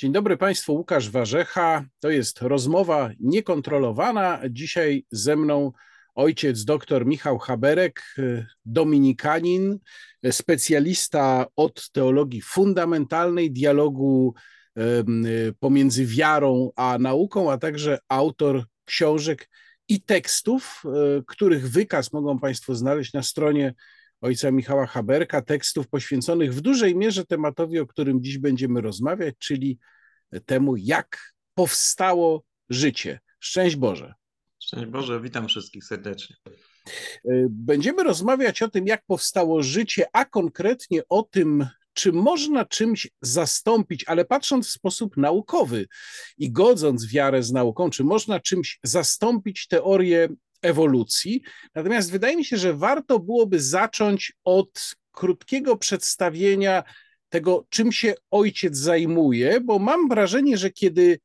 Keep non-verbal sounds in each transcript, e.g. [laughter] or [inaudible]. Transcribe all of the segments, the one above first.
Dzień dobry Państwu, Łukasz Warzecha. To jest rozmowa niekontrolowana. Dzisiaj ze mną ojciec dr Michał Haberek, dominikanin, specjalista od teologii fundamentalnej, dialogu pomiędzy wiarą a nauką, a także autor książek i tekstów, których wykaz mogą Państwo znaleźć na stronie ojca Michała Haberka, tekstów poświęconych w dużej mierze tematowi, o którym dziś będziemy rozmawiać, czyli temu, jak powstało życie. Szczęść Boże. Szczęść Boże, witam wszystkich serdecznie. Będziemy rozmawiać o tym, jak powstało życie, a konkretnie o tym, czy można czymś zastąpić, ale patrząc w sposób naukowy i godząc wiarę z nauką, czy można czymś zastąpić teorię ewolucji. Natomiast wydaje mi się, że warto byłoby zacząć od krótkiego przedstawienia tego, czym się ojciec zajmuje, bo mam wrażenie, że kiedy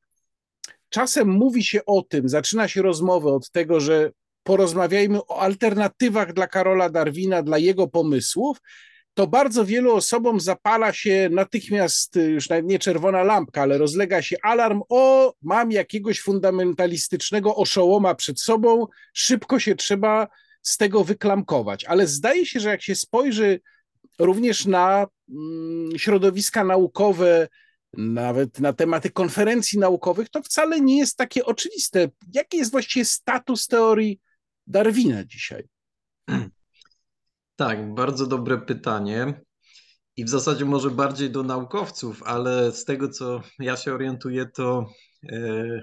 czasem mówi się o tym, zaczyna się rozmowę od tego, że porozmawiajmy o alternatywach dla Karola Darwina, dla jego pomysłów, to bardzo wielu osobom zapala się natychmiast, już nawet nie czerwona lampka, ale rozlega się alarm, o, mam jakiegoś fundamentalistycznego oszołoma przed sobą, szybko się trzeba z tego wyklamkować. Ale zdaje się, że jak się spojrzy również na mm, środowiska naukowe, nawet na tematy konferencji naukowych, to wcale nie jest takie oczywiste. Jaki jest właściwie status teorii Darwina dzisiaj? [clears throat] Tak, bardzo dobre pytanie. I w zasadzie może bardziej do naukowców, ale z tego co ja się orientuję, to e,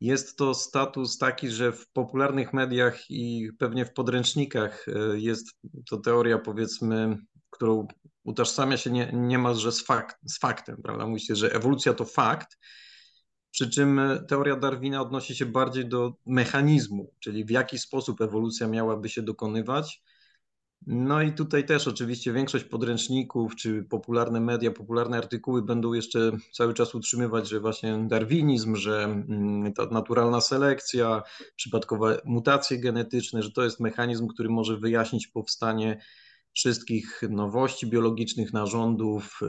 jest to status taki, że w popularnych mediach i pewnie w podręcznikach e, jest to teoria, powiedzmy, którą utożsamia się nie, niemalże z, fakt, z faktem, prawda? Mówi się, że ewolucja to fakt, przy czym teoria Darwina odnosi się bardziej do mechanizmu, czyli w jaki sposób ewolucja miałaby się dokonywać no i tutaj też oczywiście większość podręczników, czy popularne media, popularne artykuły będą jeszcze cały czas utrzymywać, że właśnie darwinizm, że mm, ta naturalna selekcja, przypadkowe mutacje genetyczne, że to jest mechanizm, który może wyjaśnić powstanie wszystkich nowości biologicznych, narządów.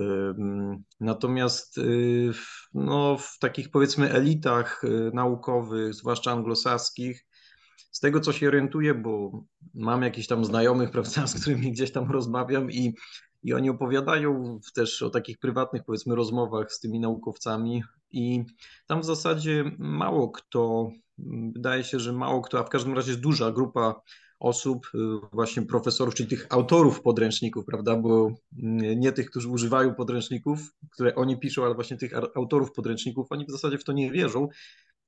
Natomiast y, no, w takich powiedzmy elitach y, naukowych, zwłaszcza anglosaskich, z tego, co się orientuję, bo mam jakichś tam znajomych, [laughs] prawda, z którymi gdzieś tam rozmawiam i, i oni opowiadają też o takich prywatnych, powiedzmy, rozmowach z tymi naukowcami i tam w zasadzie mało kto, wydaje się, że mało kto, a w każdym razie jest duża grupa osób, y, właśnie profesorów, czyli tych autorów podręczników, prawda, bo nie tych, którzy używają podręczników, które oni piszą, ale właśnie tych autorów podręczników, oni w zasadzie w to nie wierzą,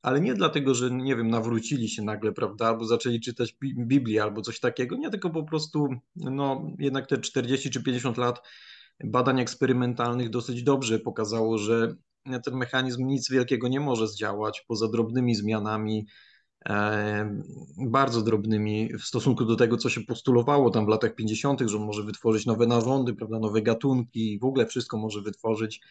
ale nie dlatego, że nie wiem, nawrócili się nagle, prawda, albo zaczęli czytać Biblię albo coś takiego, nie, tylko po prostu, no jednak te 40 czy 50 lat badań eksperymentalnych dosyć dobrze pokazało, że ten mechanizm nic wielkiego nie może zdziałać poza drobnymi zmianami, e, bardzo drobnymi w stosunku do tego, co się postulowało tam w latach 50., że może wytworzyć nowe narządy, prawda, nowe gatunki, w ogóle wszystko może wytworzyć.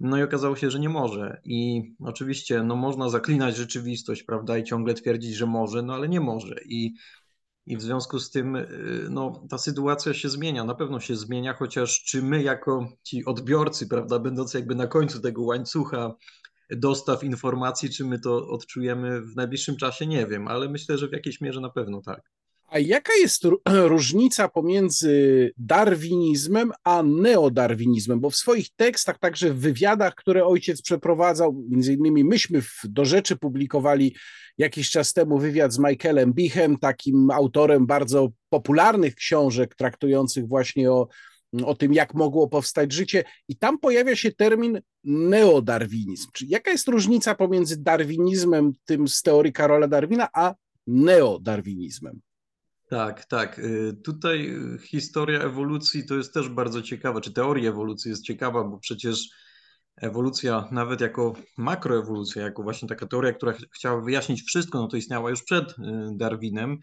No i okazało się, że nie może. I oczywiście no, można zaklinać rzeczywistość, prawda, i ciągle twierdzić, że może, no ale nie może. I, i w związku z tym y, no, ta sytuacja się zmienia, na pewno się zmienia, chociaż czy my jako ci odbiorcy, prawda, będący jakby na końcu tego łańcucha dostaw informacji, czy my to odczujemy w najbliższym czasie, nie wiem, ale myślę, że w jakiejś mierze na pewno tak. A jaka jest [clears throat] różnica pomiędzy darwinizmem a neodarwinizmem? Bo w swoich tekstach, także w wywiadach, które ojciec przeprowadzał, między innymi myśmy do rzeczy publikowali jakiś czas temu wywiad z Michaelem Bichem, takim autorem bardzo popularnych książek traktujących właśnie o, o tym, jak mogło powstać życie. I tam pojawia się termin neodarwinizm. Czyli jaka jest różnica pomiędzy darwinizmem, tym z teorii Karola Darwina, a neodarwinizmem? Tak, tak. Y, tutaj y, historia ewolucji to jest też bardzo ciekawa, czy teoria ewolucji jest ciekawa, bo przecież ewolucja, nawet jako makroewolucja, jako właśnie taka teoria, która chciała wyjaśnić wszystko, no to istniała już przed y, Darwinem.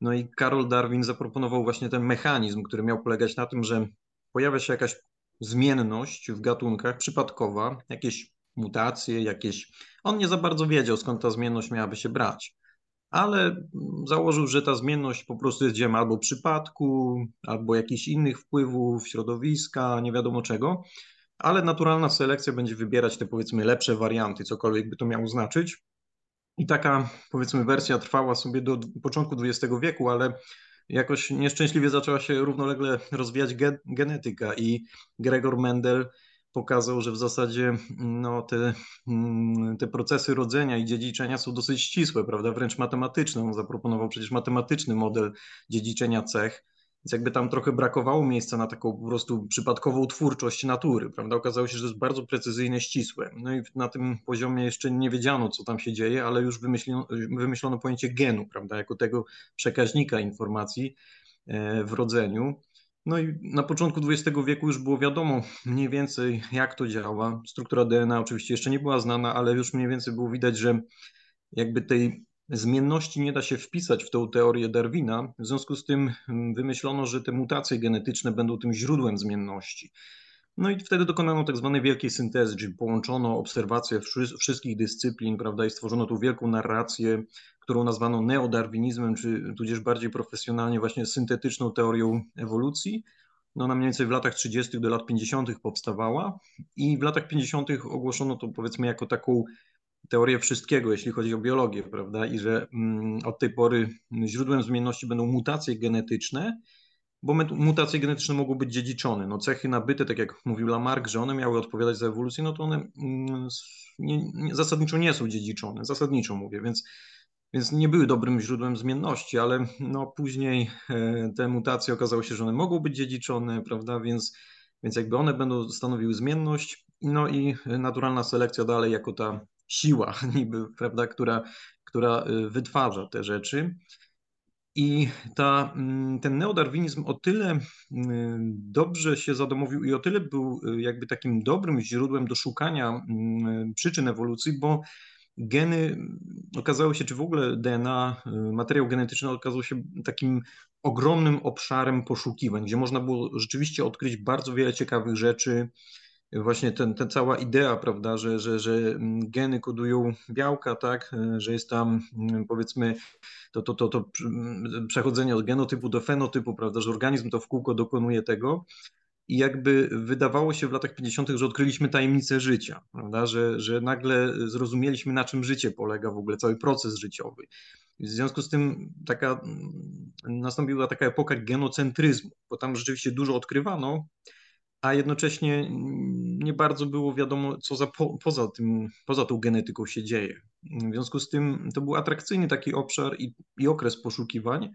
No i Karol Darwin zaproponował właśnie ten mechanizm, który miał polegać na tym, że pojawia się jakaś zmienność w gatunkach przypadkowa, jakieś mutacje, jakieś. On nie za bardzo wiedział, skąd ta zmienność miałaby się brać ale założył, że ta zmienność po prostu jest dziełem albo przypadku, albo jakichś innych wpływów, środowiska, nie wiadomo czego. ale naturalna selekcja będzie wybierać te powiedzmy lepsze warianty, cokolwiek by to miało znaczyć. I taka powiedzmy wersja trwała sobie do początku XX wieku, ale jakoś nieszczęśliwie zaczęła się równolegle rozwijać genetyka i Gregor Mendel pokazał, że w zasadzie no, te, mm, te procesy rodzenia i dziedziczenia są dosyć ścisłe, prawda? Wręcz matematyczne. On zaproponował przecież matematyczny model dziedziczenia cech. Więc jakby tam trochę brakowało miejsca na taką po prostu przypadkową twórczość natury, prawda? Okazało się, że to jest bardzo precyzyjne, ścisłe. No i na tym poziomie jeszcze nie wiedziano, co tam się dzieje, ale już wymyślono, wymyślono pojęcie genu, prawda? Jako tego przekaźnika informacji e, w rodzeniu. No i na początku XX wieku już było wiadomo mniej więcej, jak to działa. Struktura DNA oczywiście jeszcze nie była znana, ale już mniej więcej było widać, że jakby tej zmienności nie da się wpisać w tą teorię Darwina. W związku z tym mm, wymyślono, że te mutacje genetyczne będą tym źródłem zmienności. No i wtedy dokonano tak zwanej wielkiej syntezy, czyli połączono obserwacje wszystkich dyscyplin, prawda, i stworzono tą wielką narrację, którą nazwano neodarwinizmem, czy tudzież bardziej profesjonalnie właśnie syntetyczną teorią ewolucji. No ona mniej więcej w latach 30. do lat 50. powstawała i w latach 50. ogłoszono to powiedzmy jako taką teorię wszystkiego, jeśli chodzi o biologię, prawda? I że mm, od tej pory źródłem zmienności będą mutacje genetyczne, bo mutacje genetyczne mogą być dziedziczone. No cechy nabyte, tak jak mówił Lamarck, że one miały odpowiadać za ewolucję, no to one mm, nie, nie, zasadniczo nie są dziedziczone, zasadniczo mówię, więc, więc nie były dobrym źródłem zmienności, ale no później e, te mutacje okazało się, że one mogą być dziedziczone, prawda, więc, więc jakby one będą stanowiły zmienność, no i naturalna selekcja dalej jako ta siła [laughs] niby, prawda, która, która y, wytwarza te rzeczy. I ta, mm, ten neodarwinizm o tyle y, dobrze się zadomowił i o tyle był y, jakby takim dobrym źródłem do szukania mm, przyczyn ewolucji, bo geny okazały się, czy w ogóle DNA, materiał genetyczny okazał się takim ogromnym obszarem poszukiwań, gdzie można było rzeczywiście odkryć bardzo wiele ciekawych rzeczy, właśnie ten, ta cała idea, prawda, że, że, że mm, geny kodują białka, tak, że jest tam mm, powiedzmy to, to, to, to mm, przechodzenie od genotypu do fenotypu, prawda, że organizm to w kółko dokonuje tego. I jakby wydawało się w latach 50., że odkryliśmy tajemnicę życia, prawda? Że, że nagle zrozumieliśmy, na czym życie polega w ogóle, cały proces życiowy. W związku z tym taka, nastąpiła taka epoka genocentryzmu, bo tam rzeczywiście dużo odkrywano, a jednocześnie nie bardzo było wiadomo, co za, po, poza, tym, poza tą genetyką się dzieje. W związku z tym to był atrakcyjny taki obszar i, i okres poszukiwań.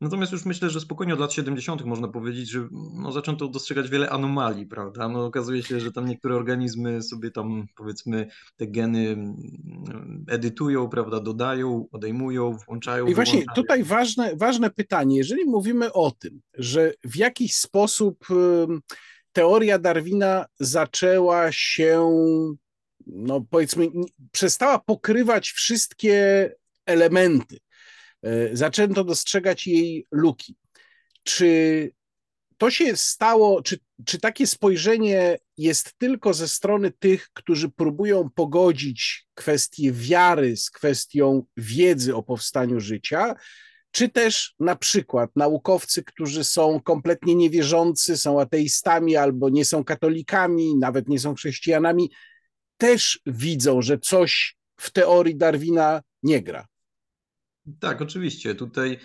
Natomiast już myślę, że spokojnie od lat 70. można powiedzieć, że no, zaczęto dostrzegać wiele anomalii, prawda? No, okazuje się, że tam niektóre organizmy sobie tam powiedzmy te geny mm, edytują, prawda, dodają, odejmują, włączają. I właśnie wyłączają. tutaj ważne, ważne pytanie, jeżeli mówimy o tym, że w jakiś sposób teoria Darwina zaczęła się, no powiedzmy, przestała pokrywać wszystkie elementy. E, zaczęto dostrzegać jej luki. Czy to się stało, czy, czy takie spojrzenie jest tylko ze strony tych, którzy próbują pogodzić kwestię wiary z kwestią wiedzy o powstaniu życia, czy też na przykład naukowcy, którzy są kompletnie niewierzący, są ateistami albo nie są katolikami, nawet nie są chrześcijanami, też widzą, że coś w teorii Darwina nie gra. Tak, oczywiście. Tutaj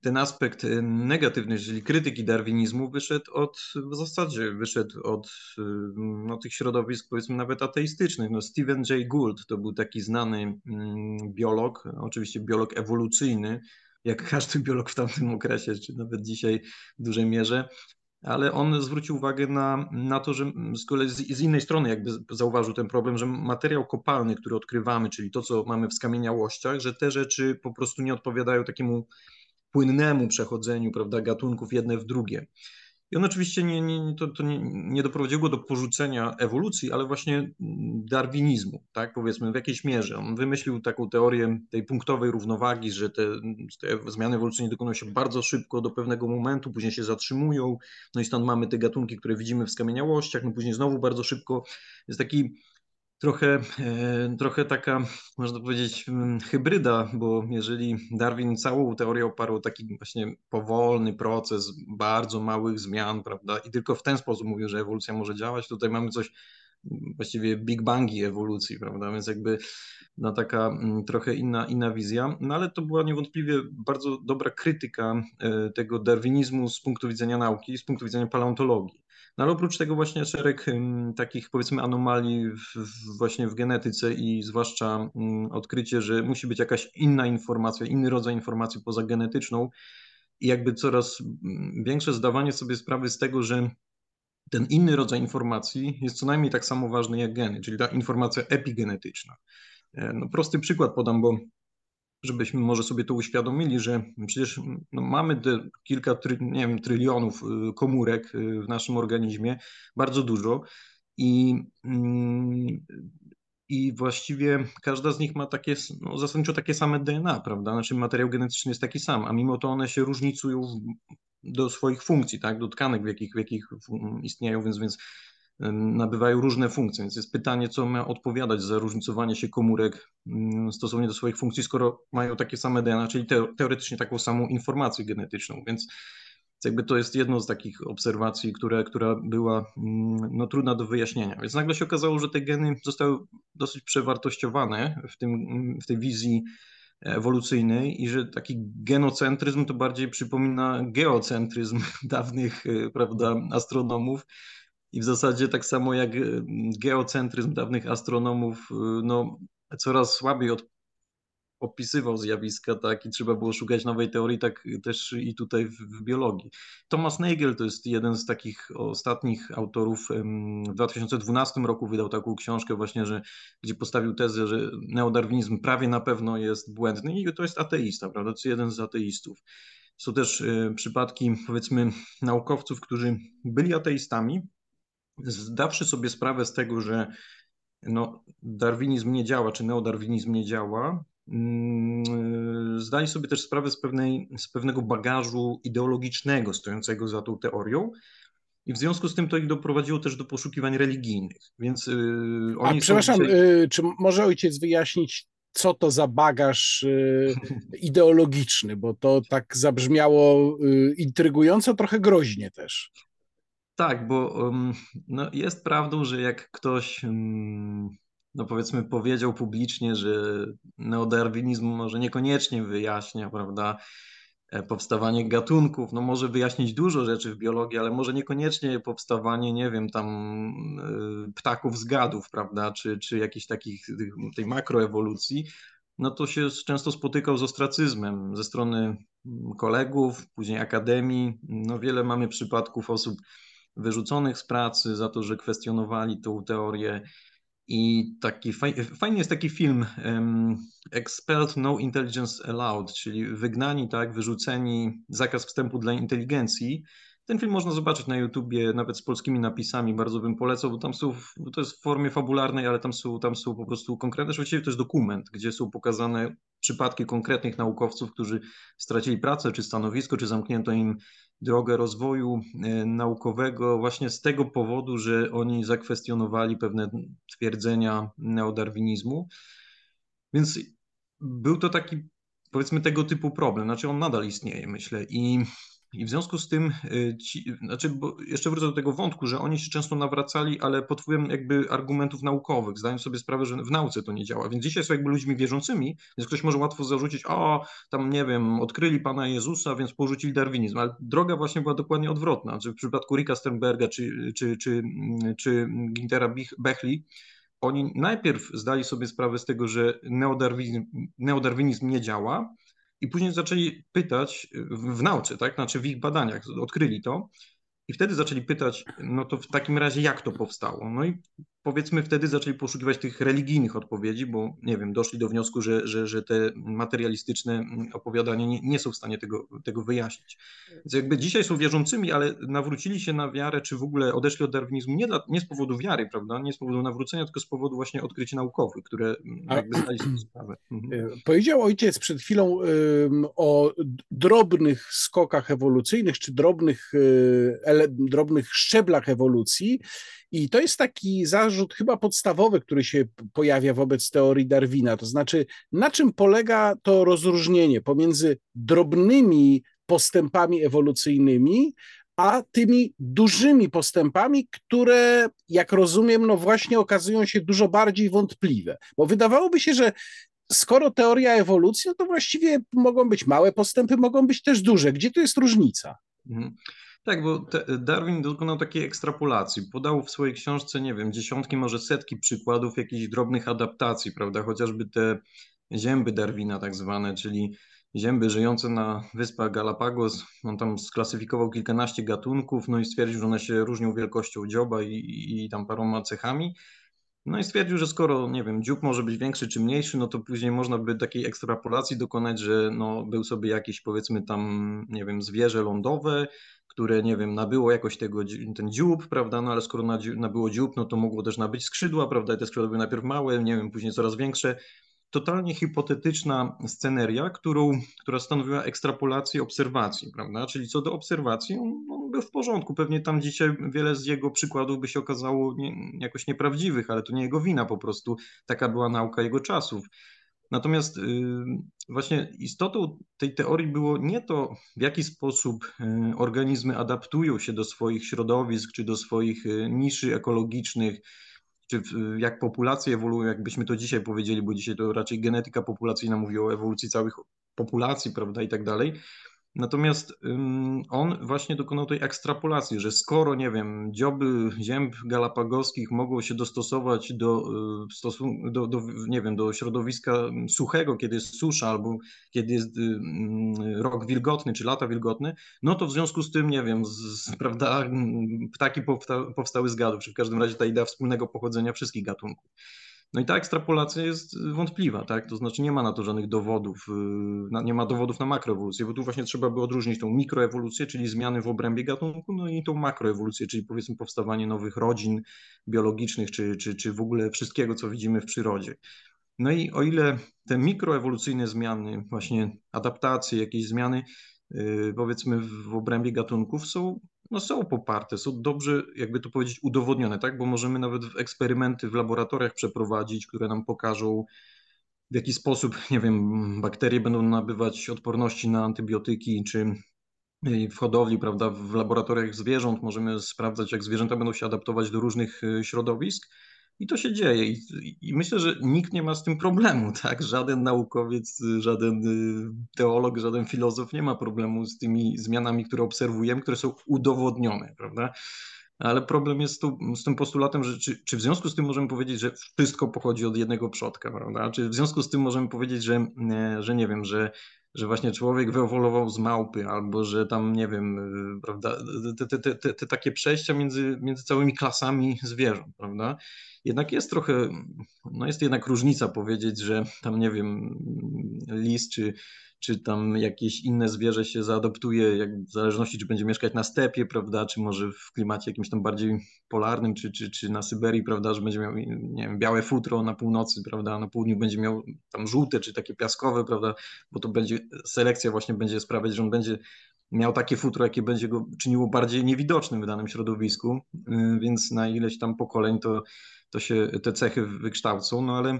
ten aspekt y, negatywny, czyli krytyki darwinizmu, wyszedł od, w zasadzie wyszedł od y, no, tych środowisk, powiedzmy nawet ateistycznych. No, Stephen Jay Gould to był taki znany mm, biolog, oczywiście biolog ewolucyjny, jak każdy biolog w tamtym okresie, czy nawet dzisiaj w dużej mierze, ale on zwrócił uwagę na, na to, że z kolei z, innej strony jakby zauważył ten problem, że materiał kopalny, który odkrywamy, czyli to, co mamy w skamieniałościach, że te rzeczy po prostu nie odpowiadają takiemu płynnemu przechodzeniu prawda, gatunków jedne w drugie. I on oczywiście nie, nie, to, to nie, nie doprowadziło do porzucenia ewolucji, ale właśnie darwinizmu, tak powiedzmy w jakiejś mierze. On wymyślił taką teorię tej punktowej równowagi, że te, te zmiany ewolucyjne dokonują się bardzo szybko do pewnego momentu, później się zatrzymują, no i stąd mamy te gatunki, które widzimy w skamieniałościach, no później znowu bardzo szybko. Jest taki trochę, e, trochę taka, można powiedzieć, mm, hybryda, bo jeżeli Darwin całą teorię oparł taki właśnie powolny proces bardzo małych zmian, prawda, i tylko w ten sposób mówił, że ewolucja może działać, tutaj mamy coś właściwie Big Bangi ewolucji, prawda? Więc jakby no taka mm, trochę inna, inna wizja. No ale to była niewątpliwie bardzo dobra krytyka e, tego darwinizmu z punktu widzenia nauki, z punktu widzenia paleontologii. No ale oprócz tego właśnie szereg takich powiedzmy anomalii w, właśnie w genetyce i zwłaszcza odkrycie, że musi być jakaś inna informacja, inny rodzaj informacji poza genetyczną i jakby coraz większe zdawanie sobie sprawy z tego, że ten inny rodzaj informacji jest co najmniej tak samo ważny jak geny, czyli ta informacja epigenetyczna. E, no, prosty przykład podam, bo żebyśmy może sobie to uświadomili, że przecież no, mamy te kilka, try, nie wiem, trylionów y, komórek y, w naszym organizmie, bardzo dużo i, mm, i właściwie każda z nich ma takie, no, zasadniczo takie same DNA, prawda? Znaczy materiał genetyczny jest taki sam, a mimo to one się różnicują do swoich funkcji, tak? do tkanek, w jakich, w jakich istnieją, więc, więc nabywają różne funkcje. Więc jest pytanie, co ma odpowiadać za różnicowanie się komórek mm, stosownie do swoich funkcji, skoro mają takie same DNA, czyli teoretycznie taką samą informację genetyczną. Więc jakby to jest jedno z takich obserwacji, które, która była mm, no, trudna do wyjaśnienia. Więc nagle się okazało, że te geny zostały dosyć przewartościowane w, tym, w tej wizji ewolucyjnej i że taki genocentryzm to bardziej przypomina geocentryzm [laughs] dawnych e, prawda, astronomów. I w zasadzie tak samo jak e, geocentryzm dawnych astronomów, e, no, coraz słabiej od, opisywał zjawiska, tak, i trzeba było szukać nowej teorii, tak też i tutaj w, w, biologii. Thomas Nagel to jest jeden z takich ostatnich autorów. W 2012 roku wydał taką książkę właśnie, że, gdzie postawił tezę, że neodarwinizm prawie na pewno jest błędny i to jest ateista, prawda, to jest jeden z ateistów. Są też y, przypadki, powiedzmy, naukowców, którzy byli ateistami, zdawszy sobie sprawę z tego, że no, darwinizm nie działa, czy neodarwinizm nie działa, Mm, zdali sobie też sprawę z, pewnej, z pewnego bagażu ideologicznego stojącego za tą teorią. I w związku z tym to ich doprowadziło też do poszukiwań religijnych. Więc yy, oni A przepraszam, dzisiaj... yy, czy może ojciec wyjaśnić, co to za bagaż yy, [laughs] ideologiczny? Bo to tak zabrzmiało y, intrygująco, trochę groźnie też. Tak, bo um, no jest prawdą, że jak ktoś um, no powiedzmy powiedział publicznie, że neodarwinizm może niekoniecznie wyjaśnia, prawda, e, powstawanie gatunków, no może wyjaśnić dużo rzeczy w biologii, ale może niekoniecznie powstawanie, nie wiem, tam e, ptaków z gadów, prawda, czy, czy jakichś takich, tej makroewolucji, no to się często spotykał z ostracyzmem ze strony kolegów, później akademii. No wiele mamy przypadków osób wyrzuconych z pracy za to, że kwestionowali tą teorię i taki fajny jest taki film um, Expelled No Intelligence Allowed, czyli wygnani, tak, wyrzuceni, zakaz wstępu dla inteligencji. Ten film można zobaczyć na YouTubie, nawet z polskimi napisami, bardzo bym polecał, bo tam są, bo to jest w formie fabularnej, ale tam są, tam są po prostu konkretne, właściwie to jest dokument, gdzie są pokazane przypadki konkretnych naukowców, którzy stracili pracę, czy stanowisko, czy zamknięto im drogę rozwoju e, naukowego właśnie z tego powodu, że oni zakwestionowali pewne twierdzenia neodarwinizmu. Więc był to taki, powiedzmy, tego typu problem. Znaczy, on nadal istnieje, myślę. I i w związku z tym, y, ci, znaczy, bo jeszcze wrócę do tego wątku, że oni się często nawracali, ale pod wpływem jakby argumentów naukowych, zdając sobie sprawę, że w nauce to nie działa. Więc dzisiaj są jakby ludźmi wierzącymi, więc ktoś może łatwo zarzucić, o, tam nie wiem, odkryli Pana Jezusa, więc porzucili darwinizm. Ale droga właśnie była dokładnie odwrotna. Znaczy w przypadku Ricka Sternberga czy, czy, czy, czy Gintera Bechley, oni najpierw zdali sobie sprawę z tego, że neodarwinizm, neodarwinizm nie działa, i później zaczęli pytać w, w nauce, tak? Znaczy w ich badaniach odkryli to. I wtedy zaczęli pytać, no to w takim razie jak to powstało? No i powiedzmy wtedy zaczęli poszukiwać tych religijnych odpowiedzi, bo nie wiem, doszli do wniosku, że, że, że te materialistyczne opowiadania nie, nie są w stanie tego, tego wyjaśnić. Więc jakby dzisiaj są wierzącymi, ale nawrócili się na wiarę, czy w ogóle odeszli od darwinizmu nie, dla, nie z powodu wiary, prawda? Nie z powodu nawrócenia, tylko z powodu właśnie odkryć naukowych, które jakby zdali sobie sprawę. Mhm. E, powiedział ojciec przed chwilą um, o drobnych skokach ewolucyjnych, czy drobnych, um, ele, drobnych szczeblach ewolucji I to jest taki zarzut chyba podstawowy, który się pojawia wobec teorii Darwina. To znaczy, na czym polega to rozróżnienie pomiędzy drobnymi postępami ewolucyjnymi, a tymi dużymi postępami, które, jak rozumiem, no właśnie okazują się dużo bardziej wątpliwe. Bo wydawałoby się, że skoro teoria ewolucji, no to właściwie mogą być małe postępy, mogą być też duże. Gdzie tu jest różnica? Mhm. Tak, bo Darwin dokonał takiej ekstrapolacji. Podał w swojej książce, nie wiem, dziesiątki, może setki przykładów jakichś drobnych adaptacji, prawda? Chociażby te zięby Darwina, tak zwane, czyli zięby żyjące na wyspach Galapagos. On tam sklasyfikował kilkanaście gatunków, no i stwierdził, że one się różnią wielkością dzioba i, i tam paroma cechami. No i stwierdził, że skoro, nie wiem, dziób może być większy czy mniejszy, no to później można by takiej ekstrapolacji dokonać, że no, był sobie jakiś, powiedzmy tam, nie wiem, zwierzę lądowe, które, nie wiem, nabyło jakoś tego, ten dziób, prawda, no ale skoro nabyło dziób, no to mogło też nabyć skrzydła, prawda, i te skrzydła były najpierw małe, nie wiem, później coraz większe, totalnie hipotetyczna sceneria, którą, która stanowiła ekstrapolację obserwacji, prawda? Czyli co do obserwacji, on, on, był w porządku. Pewnie tam dzisiaj wiele z jego przykładów by się okazało nie, jakoś nieprawdziwych, ale to nie jego wina po prostu. Taka była nauka jego czasów. Natomiast yy, właśnie istotą tej teorii było nie to, w jaki sposób yy, organizmy adaptują się do swoich środowisk czy do swoich yy, niszy ekologicznych, czy jak populacje ewoluują, jakbyśmy to dzisiaj powiedzieli, bo dzisiaj to raczej genetyka populacyjna mówi o ewolucji całych populacji, prawda, i tak dalej. Natomiast on właśnie dokonał tej ekstrapolacji, że skoro, nie wiem, dzioby zięb galapagoskich mogą się dostosować do, y, do, do, nie wiem, do środowiska suchego, kiedy jest susza albo kiedy jest y, rok wilgotny czy lata wilgotne, no to w związku z tym, nie wiem, z, prawda, ptaki powstały z gadów, czy w każdym razie ta idea wspólnego pochodzenia wszystkich gatunków. No i ta ekstrapolacja jest wątpliwa, tak? To znaczy nie ma na to żadnych dowodów, y, nie ma dowodów na makroewolucję, bo tu właśnie trzeba by odróżnić tą mikroewolucję, czyli zmiany w obrębie gatunku, no i tą makroewolucję, czyli powiedzmy powstawanie nowych rodzin biologicznych, czy, czy, czy w ogóle wszystkiego, co widzimy w przyrodzie. No i o ile te mikroewolucyjne zmiany, właśnie adaptacje, jakieś zmiany, y, powiedzmy w obrębie gatunków są no są poparte, są dobrze, jakby to powiedzieć, udowodnione, tak? Bo możemy nawet eksperymenty w laboratoriach przeprowadzić, które nam pokażą, w jaki sposób, [laughs] nie wiem, bakterie będą nabywać odporności na antybiotyki, czy w hodowli, prawda, w laboratoriach zwierząt możemy sprawdzać, jak zwierzęta będą się adaptować do różnych y, środowisk. I to się dzieje. I, I, myślę, że nikt nie ma z tym problemu, [laughs] tak? Żaden naukowiec, żaden y, teolog, żaden filozof nie ma problemu z tymi zmianami, które obserwujemy, które są udowodnione, prawda? Ale problem jest tu, z tym postulatem, że czy, czy, w związku z tym możemy powiedzieć, że wszystko pochodzi od jednego przodka, prawda? Czy w związku z tym możemy powiedzieć, że, e, że nie wiem, że że właśnie człowiek wyewoluował z małpy, albo że tam, nie wiem, y, prawda, te, te, te, te, takie przejścia między, między całymi klasami zwierząt, prawda? Jednak jest trochę, no jest jednak różnica powiedzieć, że tam, nie wiem, lis czy, czy tam jakieś inne zwierzę się zaadoptuje, jak w zależności czy będzie mieszkać na stepie, prawda, czy może w klimacie jakimś tam bardziej polarnym, czy, czy, czy na Syberii, prawda, że będzie miał, nie wiem, białe futro na północy, prawda, na południu będzie miał tam żółte, czy takie piaskowe, prawda, bo to będzie, selekcja właśnie będzie sprawiać, że on będzie miał takie futro, jakie będzie go czyniło bardziej niewidocznym w danym środowisku, y, więc na ileś tam pokoleń to, to się te cechy wykształcą, no ale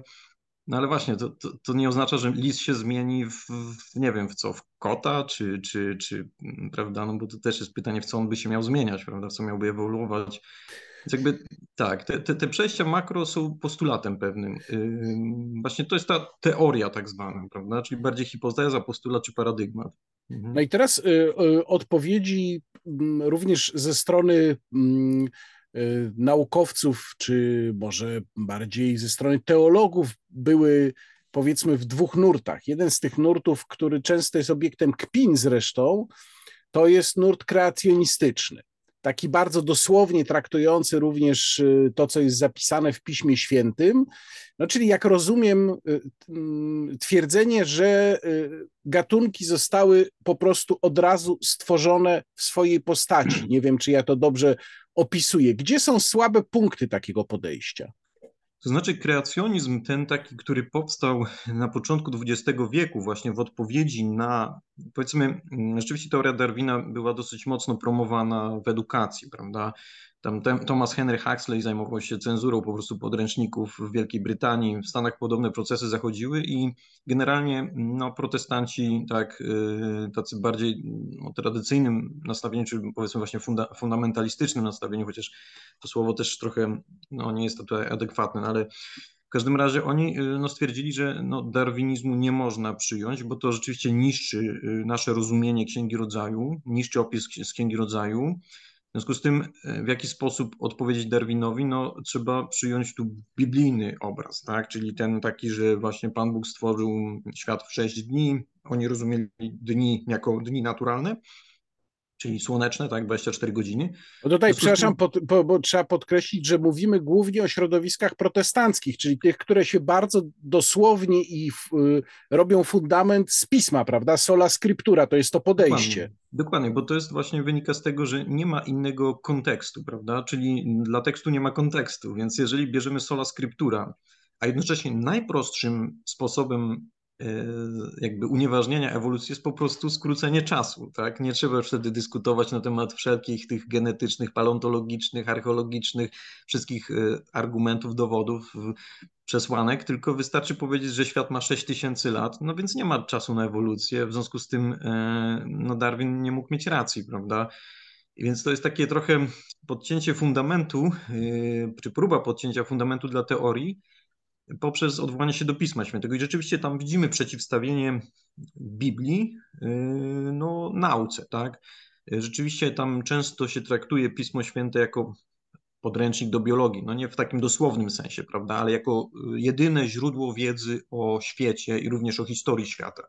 no ale właśnie, to, to, to, nie oznacza, że lis się zmieni w, w, nie wiem, w co, w kota, czy, czy, czy, mm, prawda, no bo to też jest pytanie, w co on by się miał zmieniać, prawda, w co miałby ewoluować. Więc jakby tak, te, te, te przejścia makro są postulatem pewnym. Yy, właśnie to jest ta teoria tak zwana, prawda, czyli bardziej hipoteza, postulat czy paradygmat. Mhm. No i teraz y, y, odpowiedzi y, również ze strony mm, naukowców, czy może bardziej ze strony teologów, były powiedzmy w dwóch nurtach. Jeden z tych nurtów, który często jest obiektem kpin zresztą, to jest nurt kreacjonistyczny. Taki bardzo dosłownie traktujący również y, to, co jest zapisane w Piśmie Świętym. No, czyli, jak rozumiem, y, mm, twierdzenie, że gatunki zostały po prostu od razu stworzone w swojej postaci. Nie wiem, czy ja to dobrze opisuje. Gdzie są słabe punkty takiego podejścia? To znaczy kreacjonizm, ten taki, który powstał na początku XX wieku, właśnie w odpowiedzi na, powiedzmy, rzeczywiście teoria Darwina była dosyć mocno promowana w edukacji, prawda? Tam Thomas Henry Huxley zajmował się cenzurą po prostu podręczników w Wielkiej Brytanii. W Stanach podobne procesy zachodziły i generalnie no, protestanci, tak, y, tacy bardziej no, tradycyjnym nastawieniu, czy powiedzmy właśnie funda fundamentalistycznym nastawieniu, chociaż to słowo też trochę no, nie jest tutaj adekwatne, ale w każdym razie oni y, no, stwierdzili, że no, darwinizmu nie można przyjąć, bo to rzeczywiście niszczy y, nasze rozumienie Księgi Rodzaju, niszczy opis z Księgi Rodzaju. W związku z tym, y, w jaki sposób odpowiedzieć Darwinowi, no trzeba przyjąć tu biblijny obraz, tak? czyli ten taki, że właśnie Pan Bóg stworzył świat w sześć dni, oni rozumieli dni jako dni naturalne, czyli słoneczne, tak, 24 godziny. No tutaj, przepraszam, pod, bo, bo, trzeba podkreślić, że mówimy głównie o środowiskach protestanckich, czyli tych, które się bardzo dosłownie i w, y, robią fundament z pisma, prawda? Sola scriptura, to jest to podejście. Dokładnie, dokładnie, bo to jest właśnie wynika z tego, że nie ma innego kontekstu, prawda? Czyli dla tekstu nie ma kontekstu, więc jeżeli bierzemy sola scriptura, a jednocześnie najprostszym sposobem jakby unieważnienia ewolucji jest po prostu skrócenie czasu, tak? Nie trzeba wtedy dyskutować na temat wszelkich tych genetycznych, paleontologicznych, archeologicznych, wszystkich e, argumentów, dowodów, przesłanek, tylko wystarczy powiedzieć, że świat ma 6 tysięcy lat, no więc nie ma czasu na ewolucję, w związku z tym e, no Darwin nie mógł mieć racji, prawda? Więc to jest takie trochę podcięcie fundamentu, czy próba podcięcia fundamentu dla teorii, poprzez odwołanie się do Pisma Świętego. I rzeczywiście tam widzimy przeciwstawienie Biblii y, no, nauce. Tak? Rzeczywiście tam często się traktuje Pismo Święte jako podręcznik do biologii, no nie w takim dosłownym sensie, prawda, ale jako jedyne źródło wiedzy o świecie i również o historii świata.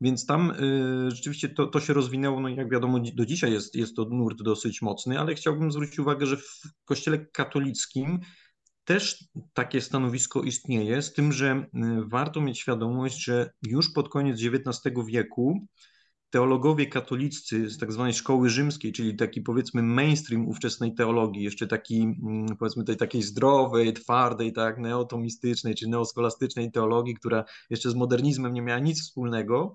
Więc tam y, rzeczywiście to, to się rozwinęło, no jak wiadomo, do dzisiaj jest, jest to nurt dosyć mocny, ale chciałbym zwrócić uwagę, że w Kościele katolickim też takie stanowisko istnieje, z tym, że y, warto mieć świadomość, że już pod koniec XIX wieku teologowie katoliccy z tak zwanej szkoły rzymskiej, czyli taki powiedzmy mainstream ówczesnej teologii, jeszcze taki mm, powiedzmy tej takiej zdrowej, twardej, tak, neotomistycznej czy neoskolastycznej teologii, która jeszcze z modernizmem nie miała nic wspólnego,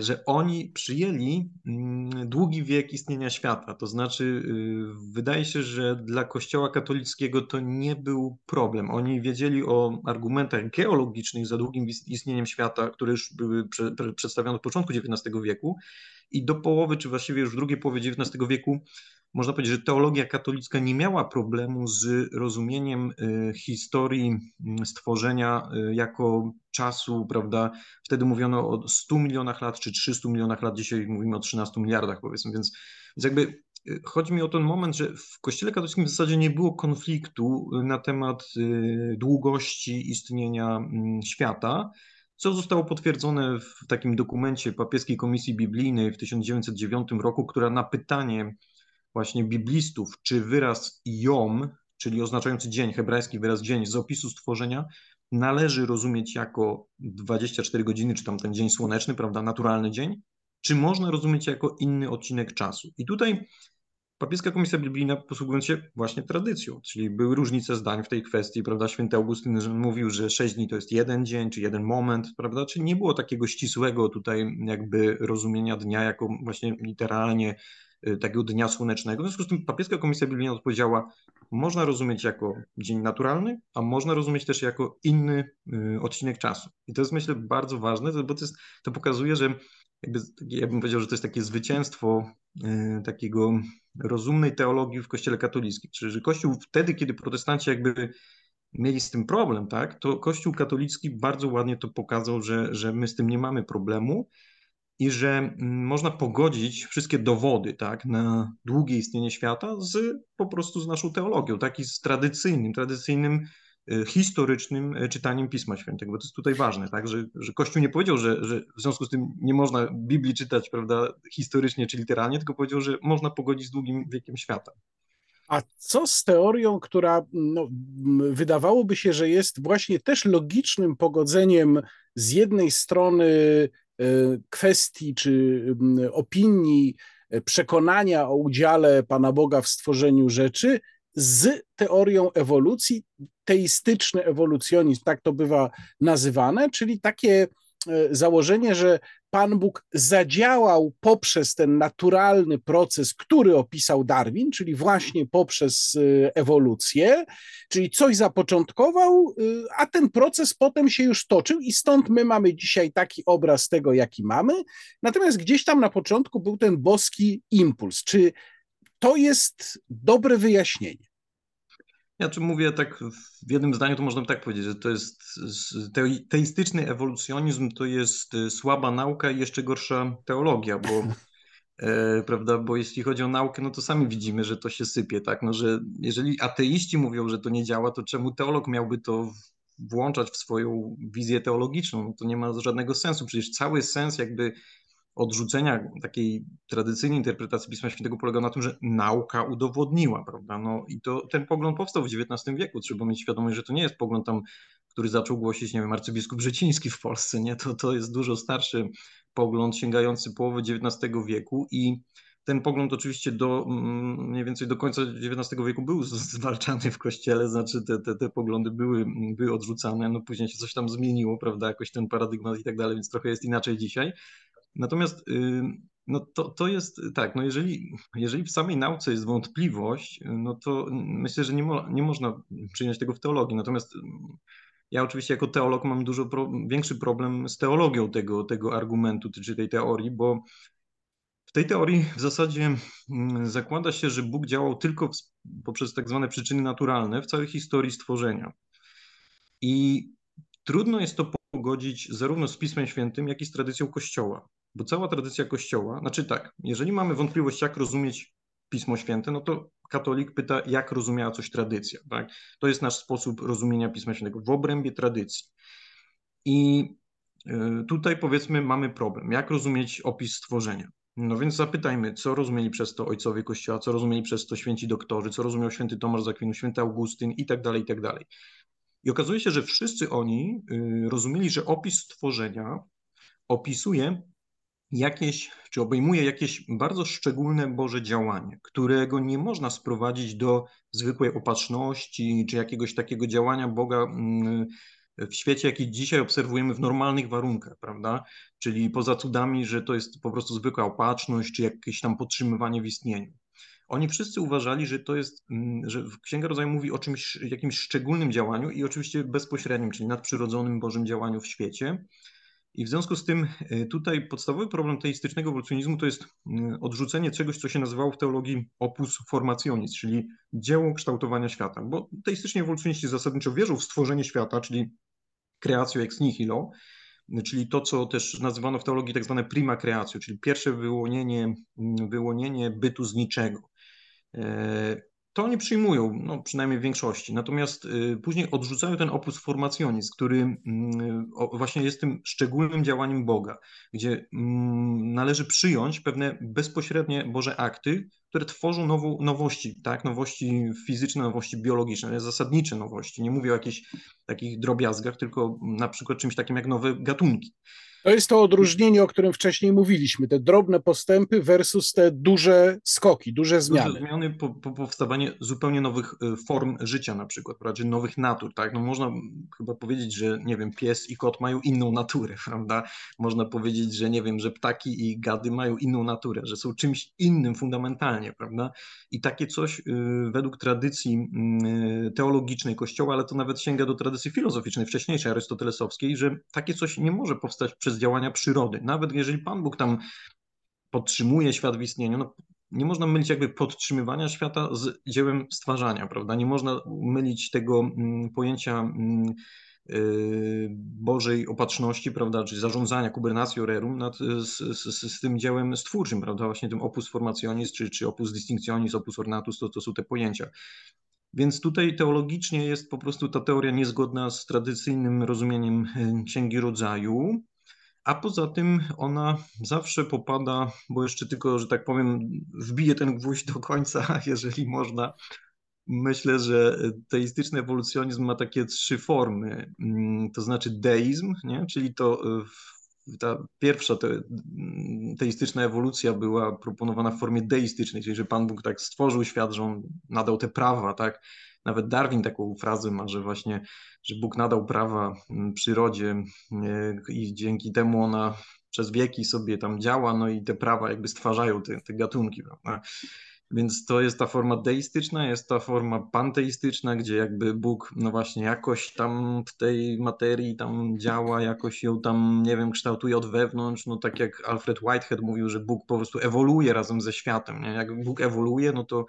że oni przyjęli mm, długi wiek istnienia świata. To znaczy, y, wydaje się, że dla Kościoła katolickiego to nie był problem. Oni wiedzieli o argumentach geologicznych za długim istnieniem świata, które już były przedstawione w początku XIX wieku i do połowy, czy właściwie już drugiej połowie XIX wieku można powiedzieć, że teologia katolicka nie miała problemu z rozumieniem y, historii mm, stworzenia y, jako czasu, prawda? Wtedy mówiono o 100 milionach lat czy 300 milionach lat, dzisiaj mówimy o 13 miliardach, powiedzmy, więc, więc jakby y, chodzi mi o ten moment, że w Kościele katolickim w zasadzie nie było konfliktu na temat długości istnienia mm, świata co zostało potwierdzone w takim dokumencie papieskiej komisji biblijnej w 1909 roku, która na pytanie właśnie biblistów, czy wyraz jom, czyli oznaczający dzień, hebrajski wyraz dzień z opisu stworzenia, należy rozumieć jako 24 godziny, czy tam ten dzień słoneczny, prawda, naturalny dzień, czy można rozumieć jako inny odcinek czasu. I tutaj papieska komisja biblijna posługując się właśnie tradycją, czyli były różnice zdań w tej kwestii, prawda, święty Augustyn mówił, że 6 dni to jest jeden dzień, czy jeden moment, prawda, czyli nie było takiego ścisłego tutaj jakby rozumienia dnia jako właśnie literalnie takiego dnia słonecznego. W związku z tym papieska komisja biblijna odpowiedziała, można rozumieć jako dzień naturalny, a można rozumieć też jako inny y, odcinek czasu. I to jest myślę bardzo ważne, bo to, jest, to pokazuje, że jakby, ja bym powiedział, że to jest takie zwycięstwo y, takiego rozumnej teologii w kościele katolickim. Czyli, że kościół wtedy, kiedy protestanci jakby mieli z tym problem, tak, to kościół katolicki bardzo ładnie to pokazał, że, że my z tym nie mamy problemu i że mm, można pogodzić wszystkie dowody tak, na długie istnienie świata z po prostu z naszą teologią, tak, i z tradycyjnym, tradycyjnym y, historycznym y, czytaniem Pisma Świętego, bo to jest tutaj ważne, tak, że, że Kościół nie powiedział, że, że w związku z tym nie można Biblii czytać prawda, historycznie czy literalnie, tylko powiedział, że można pogodzić z długim wiekiem świata. A co z teorią, która no, wydawałoby się, że jest właśnie też logicznym pogodzeniem z jednej strony kwestii czy opinii, e, przekonania o udziale Pana Boga w stworzeniu rzeczy z teorią ewolucji, teistyczny ewolucjonizm, tak to bywa nazywane, czyli takie założenie, że Pan Bóg zadziałał poprzez ten naturalny proces, który opisał Darwin, czyli właśnie poprzez e, ewolucję, czyli coś zapoczątkował, e, a ten proces potem się już toczył i stąd my mamy dzisiaj taki obraz tego, jaki mamy. Natomiast gdzieś tam na początku był ten boski impuls. Czy to jest dobre wyjaśnienie? Ja czy mówię tak w jednym zdaniu, to można by tak powiedzieć, że to jest teistyczny ewolucjonizm to jest y, słaba nauka i jeszcze gorsza teologia, bo [laughs] e, prawda, bo jeśli chodzi o naukę, no to sami widzimy, że to się sypie, tak, no że jeżeli ateiści mówią, że to nie działa, to czemu teolog miałby to włączać w swoją wizję teologiczną? No to nie ma żadnego sensu, przecież cały sens jakby odrzucenia takiej tradycyjnej interpretacji Pisma Świętego polega na tym, że nauka udowodniła, prawda? No i to ten pogląd powstał w XIX wieku. Trzeba mieć świadomość, że to nie jest pogląd tam, który zaczął głosić, nie wiem, arcybiskup Brzeciński w Polsce, nie? To, to jest dużo starszy pogląd sięgający połowy XIX wieku i ten pogląd oczywiście do mm, mniej więcej do końca XIX wieku był zwalczany w kościele, znaczy te, te, te poglądy były, były odrzucane, no później się coś tam zmieniło, prawda, jakoś ten paradygmat i tak dalej, więc trochę jest inaczej dzisiaj. Natomiast no to, to jest tak, no jeżeli, jeżeli w samej nauce jest wątpliwość, no to myślę, że nie, mo, nie można przyjąć tego w teologii. Natomiast ja oczywiście jako teolog mam dużo pro, większy problem z teologią tego, tego argumentu, czy tej teorii, bo w tej teorii w zasadzie zakłada się, że Bóg działał tylko w, poprzez tak zwane przyczyny naturalne w całej historii stworzenia. I trudno jest to pogodzić zarówno z Pismem Świętym, jak i z tradycją Kościoła. Bo cała tradycja Kościoła, znaczy tak, jeżeli mamy wątpliwość, jak rozumieć Pismo Święte, no to katolik pyta, jak rozumiała coś tradycja. Tak? To jest nasz sposób rozumienia Pisma Świętego w obrębie tradycji. I y, tutaj powiedzmy mamy problem, jak rozumieć opis stworzenia. No więc zapytajmy, co rozumieli przez to ojcowie Kościoła, co rozumieli przez to święci doktorzy, co rozumiał święty Tomasz z Akwinu, święty Augustyn i tak dalej, i tak dalej. I okazuje się, że wszyscy oni y, rozumieli, że opis stworzenia opisuje jakieś, czy obejmuje jakieś bardzo szczególne Boże działanie, którego nie można sprowadzić do zwykłej opatrzności, czy jakiegoś takiego działania Boga mm, w świecie, jaki dzisiaj obserwujemy w normalnych warunkach, prawda? Czyli poza cudami, że to jest po prostu zwykła opatrzność, czy jakieś tam podtrzymywanie w istnieniu. Oni wszyscy uważali, że to jest, mm, że Księga Rodzaju mówi o czymś, jakimś szczególnym działaniu i oczywiście bezpośrednim, czyli nadprzyrodzonym Bożym działaniu w świecie. I w związku z tym e, tutaj podstawowy problem teistycznego ewolucjonizmu to jest e, odrzucenie czegoś, co się nazywało w teologii opus formationis, czyli dzieło kształtowania świata. Bo teistyczni ewolucjoniści zasadniczo wierzą w stworzenie świata, czyli creatio ex nihilo, czyli to, co też nazywano w teologii tak zwane prima creatio, czyli pierwsze wyłonienie, wyłonienie bytu z niczego. E, to oni przyjmują, no przynajmniej w większości. Natomiast y, później odrzucają ten opus formationizm, który mm, właśnie jest tym szczególnym działaniem Boga, gdzie mm, należy przyjąć pewne bezpośrednie Boże akty, które tworzą nową, nowości, tak? nowości fizyczne, nowości biologiczne, zasadnicze nowości. Nie mówię o jakichś takich drobiazgach, tylko na przykład czymś takim jak nowe gatunki. To jest to odróżnienie, o którym wcześniej mówiliśmy, te drobne postępy versus te duże skoki, duże zmiany. Duże zmiany, po, po powstawanie zupełnie nowych y, form życia na przykład, prawda, nowych natur, tak, no można chyba powiedzieć, że nie wiem, pies i kot mają inną naturę, [laughs] prawda, można powiedzieć, że nie wiem, że ptaki i gady mają inną naturę, że są czymś innym fundamentalnie, prawda, i takie coś y, według tradycji y, teologicznej Kościoła, ale to nawet sięga do tradycji filozoficznej, wcześniejszej, arystotelesowskiej, że takie coś nie może powstać przez działania przyrody. Nawet jeżeli Pan Bóg tam podtrzymuje świat w istnieniu, no nie można mylić jakby podtrzymywania świata z dziełem stwarzania, prawda? Nie można mylić tego mm, pojęcia mm, y, Bożej opatrzności, prawda, czy zarządzania kubernatio rerum nad, z, z, z, tym dziełem stwórczym, prawda, właśnie tym opus formationis, czy, czy opus distinctionis, opus ornatus, to, to są te pojęcia. Więc tutaj teologicznie jest po prostu ta teoria niezgodna z tradycyjnym rozumieniem y, Księgi Rodzaju, a poza tym ona zawsze popada, bo jeszcze tylko, że tak powiem, wbije ten gwóźdź do końca, [laughs] jeżeli można. Myślę, że teistyczny ewolucjonizm ma takie trzy formy, mm, to znaczy deizm, nie? czyli to ta pierwsza te, teistyczna ewolucja była proponowana w formie deistycznej, czyli że Pan Bóg tak stworzył świat, że on nadał te prawa, tak? Nawet Darwin taką frazę ma, że właśnie, że Bóg nadał prawa przyrodzie i dzięki temu ona przez wieki sobie tam działa, no i te prawa jakby stwarzają te, te gatunki, prawda? Więc to jest ta forma deistyczna, jest ta forma panteistyczna, gdzie jakby Bóg, no właśnie, jakoś tam w tej materii tam działa, jakoś ją tam, nie wiem, kształtuje od wewnątrz, no tak jak Alfred Whitehead mówił, że Bóg po prostu ewoluuje razem ze światem, nie? Jak Bóg ewoluuje, no to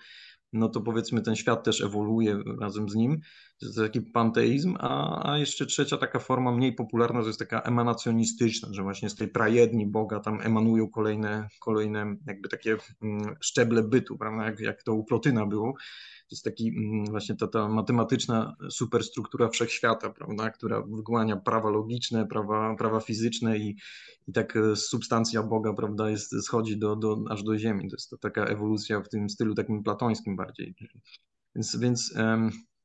no to powiedzmy ten świat też ewoluuje razem z nim. To taki panteizm, a, a jeszcze trzecia taka forma mniej popularna to jest taka emanacjonistyczna, że właśnie z tej prajedni Boga tam emanują kolejne, kolejne jakby takie mm, szczeble bytu, prawda, jak, jak to u Plotyna było. To jest taki mm, właśnie ta, ta matematyczna superstruktura wszechświata, prawda, która wygłania prawa logiczne, prawa, prawa fizyczne i, i tak e, substancja Boga, prawda, jest, schodzi do, do, aż do ziemi. To jest to taka ewolucja w tym stylu takim platońskim bardziej. Więc, więc,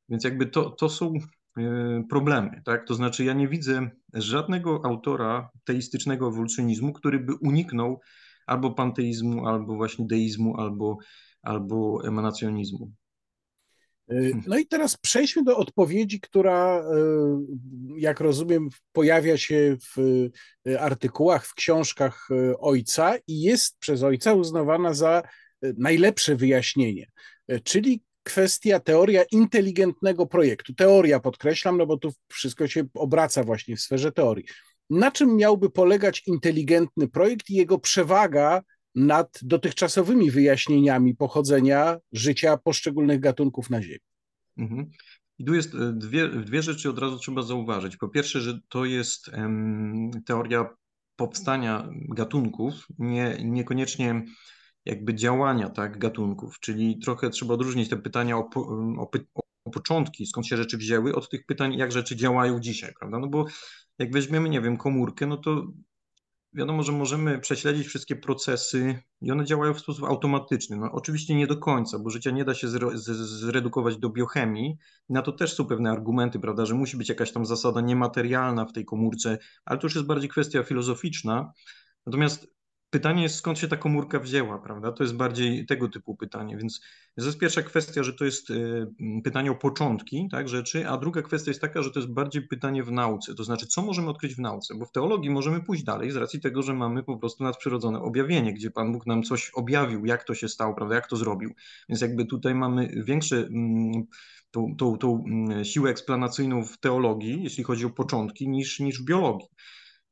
więc jakby to, to są e, problemy, tak? To znaczy ja nie widzę żadnego autora teistycznego ewolucjonizmu, który by uniknął albo panteizmu, albo właśnie deizmu, albo, albo emanacjonizmu. Y, no i teraz przejdźmy do odpowiedzi, która, y, jak rozumiem, pojawia się w artykułach, w książkach ojca i jest przez ojca uznawana za najlepsze wyjaśnienie, czyli kwestia teoria inteligentnego projektu. Teoria podkreślam, no bo tu wszystko się obraca właśnie w sferze teorii. Na czym miałby polegać inteligentny projekt i jego przewaga nad dotychczasowymi wyjaśnieniami pochodzenia życia poszczególnych gatunków na Ziemi. Mhm. I tu jest e, dwie, dwie rzeczy od razu trzeba zauważyć. Po pierwsze, że to jest teoria powstania gatunków, nie, niekoniecznie jakby działania tak, gatunków, czyli trochę trzeba odróżnić te pytania o, o, o początki, skąd się rzeczy wzięły, od tych pytań, jak rzeczy działają dzisiaj, prawda? No bo jak weźmiemy, nie wiem, komórkę, no to wiadomo, że możemy prześledzić wszystkie procesy i one działają w sposób automatyczny. No, oczywiście nie do końca, bo życia nie da się zredukować do biochemii. Na to też są pewne argumenty, prawda, że musi być jakaś tam zasada niematerialna w tej komórce, ale to już jest bardziej kwestia filozoficzna. Natomiast Pytanie jest, skąd się ta komórka wzięła, prawda? To jest bardziej tego typu pytanie, więc to jest pierwsza kwestia, że to jest y, pytanie o początki tak, rzeczy, a druga kwestia jest taka, że to jest bardziej pytanie w nauce, to znaczy, co możemy odkryć w nauce, bo w teologii możemy pójść dalej z racji tego, że mamy po prostu nadprzyrodzone objawienie, gdzie Pan Bóg nam coś objawił, jak to się stało, prawda, jak to zrobił, więc jakby tutaj mamy większe tą, tą, tą siłę eksplanacyjną w teologii, jeśli chodzi o początki, niż, niż w biologii.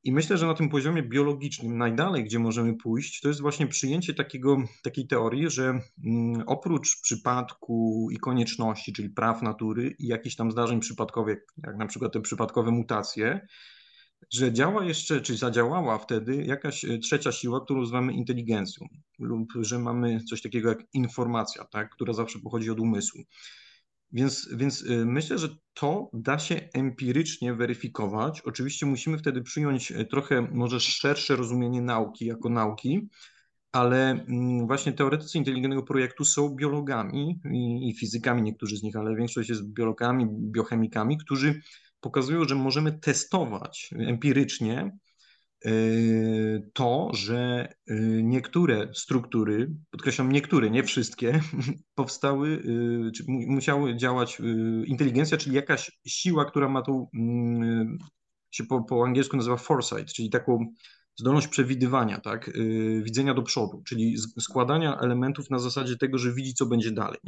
I myślę, że na tym poziomie biologicznym najdalej, gdzie możemy pójść, to jest właśnie przyjęcie takiego, takiej teorii, że mm, oprócz przypadku i konieczności, czyli praw natury i jakichś tam zdarzeń przypadkowych, jak na przykład te przypadkowe mutacje, że działa jeszcze, czy zadziałała wtedy jakaś e, trzecia siła, którą nazywamy inteligencją, lub że mamy coś takiego jak informacja, tak, która zawsze pochodzi od umysłu. Więc, więc y, myślę, że to da się empirycznie weryfikować. Oczywiście musimy wtedy przyjąć y, trochę może szersze rozumienie nauki jako nauki, ale mm, właśnie teoretycy inteligentnego projektu są biologami i, fizykami, niektórzy z nich, ale większość jest biologami, biochemikami, którzy pokazują, że możemy testować empirycznie to, że y, niektóre struktury, podkreślam niektóre, nie wszystkie, [laughs] powstały, y, czy musiały działać inteligencja, czyli jakaś siła, która ma tą, mm, się po, po angielsku nazywa foresight, czyli taką zdolność przewidywania, tak, widzenia do przodu, czyli składania elementów na zasadzie tego, że widzi, co będzie dalej.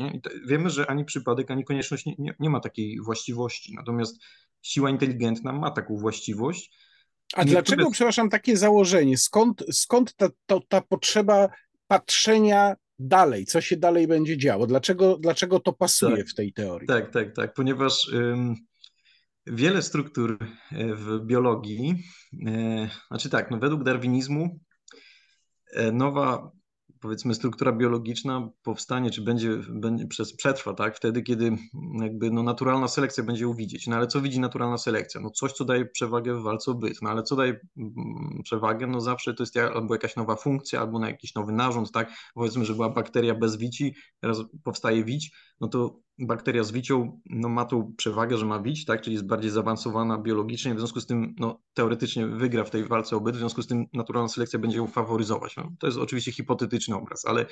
Wiemy, że ani przypadek, ani konieczność nie, nie, nie ma takiej właściwości, natomiast siła inteligentna ma taką właściwość, a Niektóre... dlaczego, przepraszam, takie założenie? Skąd, skąd ta, to, ta potrzeba patrzenia dalej, co się dalej będzie działo? Dlaczego, dlaczego to pasuje tak, w tej teorii? Tak, tak, tak, ponieważ ym, wiele struktur e, w biologii, yy, znaczy tak, no według darwinizmu yy, nowa powiedzmy struktura biologiczna powstanie, czy będzie, będzie przez, przetrwa, tak, wtedy, kiedy jakby no, naturalna selekcja będzie ją widzieć. No ale co widzi naturalna selekcja? No coś, co daje przewagę w walce o byt. No ale co daje mm, przewagę? No zawsze to jest albo jakaś nowa funkcja, albo na jakiś nowy narząd, tak. Powiedzmy, że była bakteria bez wici, teraz powstaje wić, no to bakteria z wicią no, ma tą przewagę, że ma wić, tak, czyli jest bardziej zaawansowana biologicznie, w związku z tym no, teoretycznie wygra w tej walce o byt, w związku z tym naturalna selekcja będzie ją faworyzować. No, to jest oczywiście hipotetyczny obraz, ale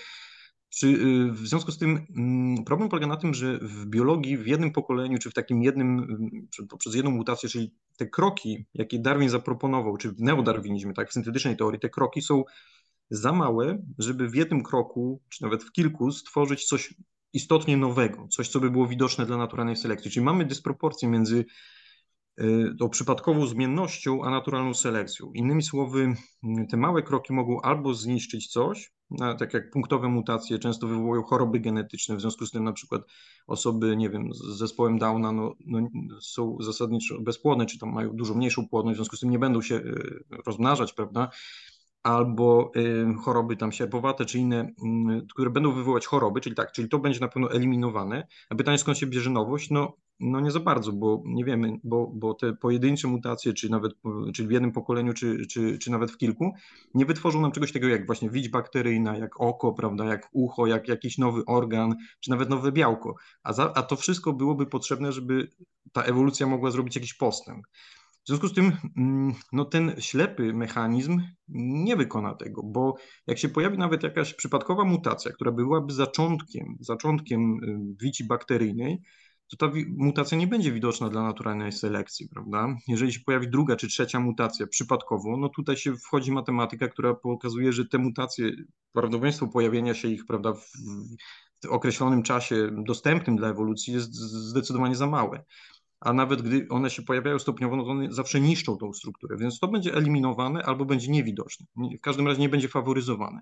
Przy, y, w związku z tym mm, problem polega na tym, że w biologii w jednym pokoleniu, czy w takim jednym, mm, poprzez jedną mutację, czyli te kroki, jakie Darwin zaproponował, czy w neodarwinizmie, tak, w syntetycznej teorii, te kroki są za małe, żeby w jednym kroku, czy nawet w kilku, stworzyć coś istotnie nowego, coś, co by było widoczne dla naturalnej selekcji. Czyli mamy dysproporcję między y, tą przypadkową zmiennością, a naturalną selekcją. Innymi słowy, te małe kroki mogą albo zniszczyć coś, tak jak punktowe mutacje często wywołują choroby genetyczne, w związku z tym na przykład osoby, nie wiem, z zespołem Downa no, no, są zasadniczo bezpłodne, czy tam mają dużo mniejszą płodność, w związku z tym nie będą się y, rozmnażać, prawda? Albo choroby tam sierpowate, czy inne, y, które będą wywołać choroby, czyli tak, czyli to będzie na pewno eliminowane. A pytanie, skąd się bierze nowość? No, no nie za bardzo, bo nie wiemy, bo, bo te pojedyncze mutacje, czy nawet czyli w jednym pokoleniu, czy, czy, czy nawet w kilku, nie wytworzą nam czegoś takiego jak właśnie widź bakteryjna, jak oko, prawda, jak ucho, jak jakiś nowy organ, czy nawet nowe białko. A, za, a to wszystko byłoby potrzebne, żeby ta ewolucja mogła zrobić jakiś postęp. W związku z tym mm, no, ten ślepy mechanizm nie wykona tego, bo jak się pojawi nawet jakaś przypadkowa mutacja, która byłaby zaczątkiem, zaczątkiem y, wici bakteryjnej, to ta mutacja nie będzie widoczna dla naturalnej selekcji, prawda? Jeżeli się pojawi druga czy trzecia mutacja przypadkowo, no tutaj się wchodzi matematyka, która pokazuje, że te mutacje, prawdopodobieństwo pojawienia się ich, prawda, w, w określonym czasie dostępnym dla ewolucji jest zdecydowanie za małe a nawet gdy one się pojawiają stopniowo, no to one zawsze niszczą tą strukturę, więc to będzie eliminowane albo będzie niewidoczne. W każdym razie nie będzie faworyzowane.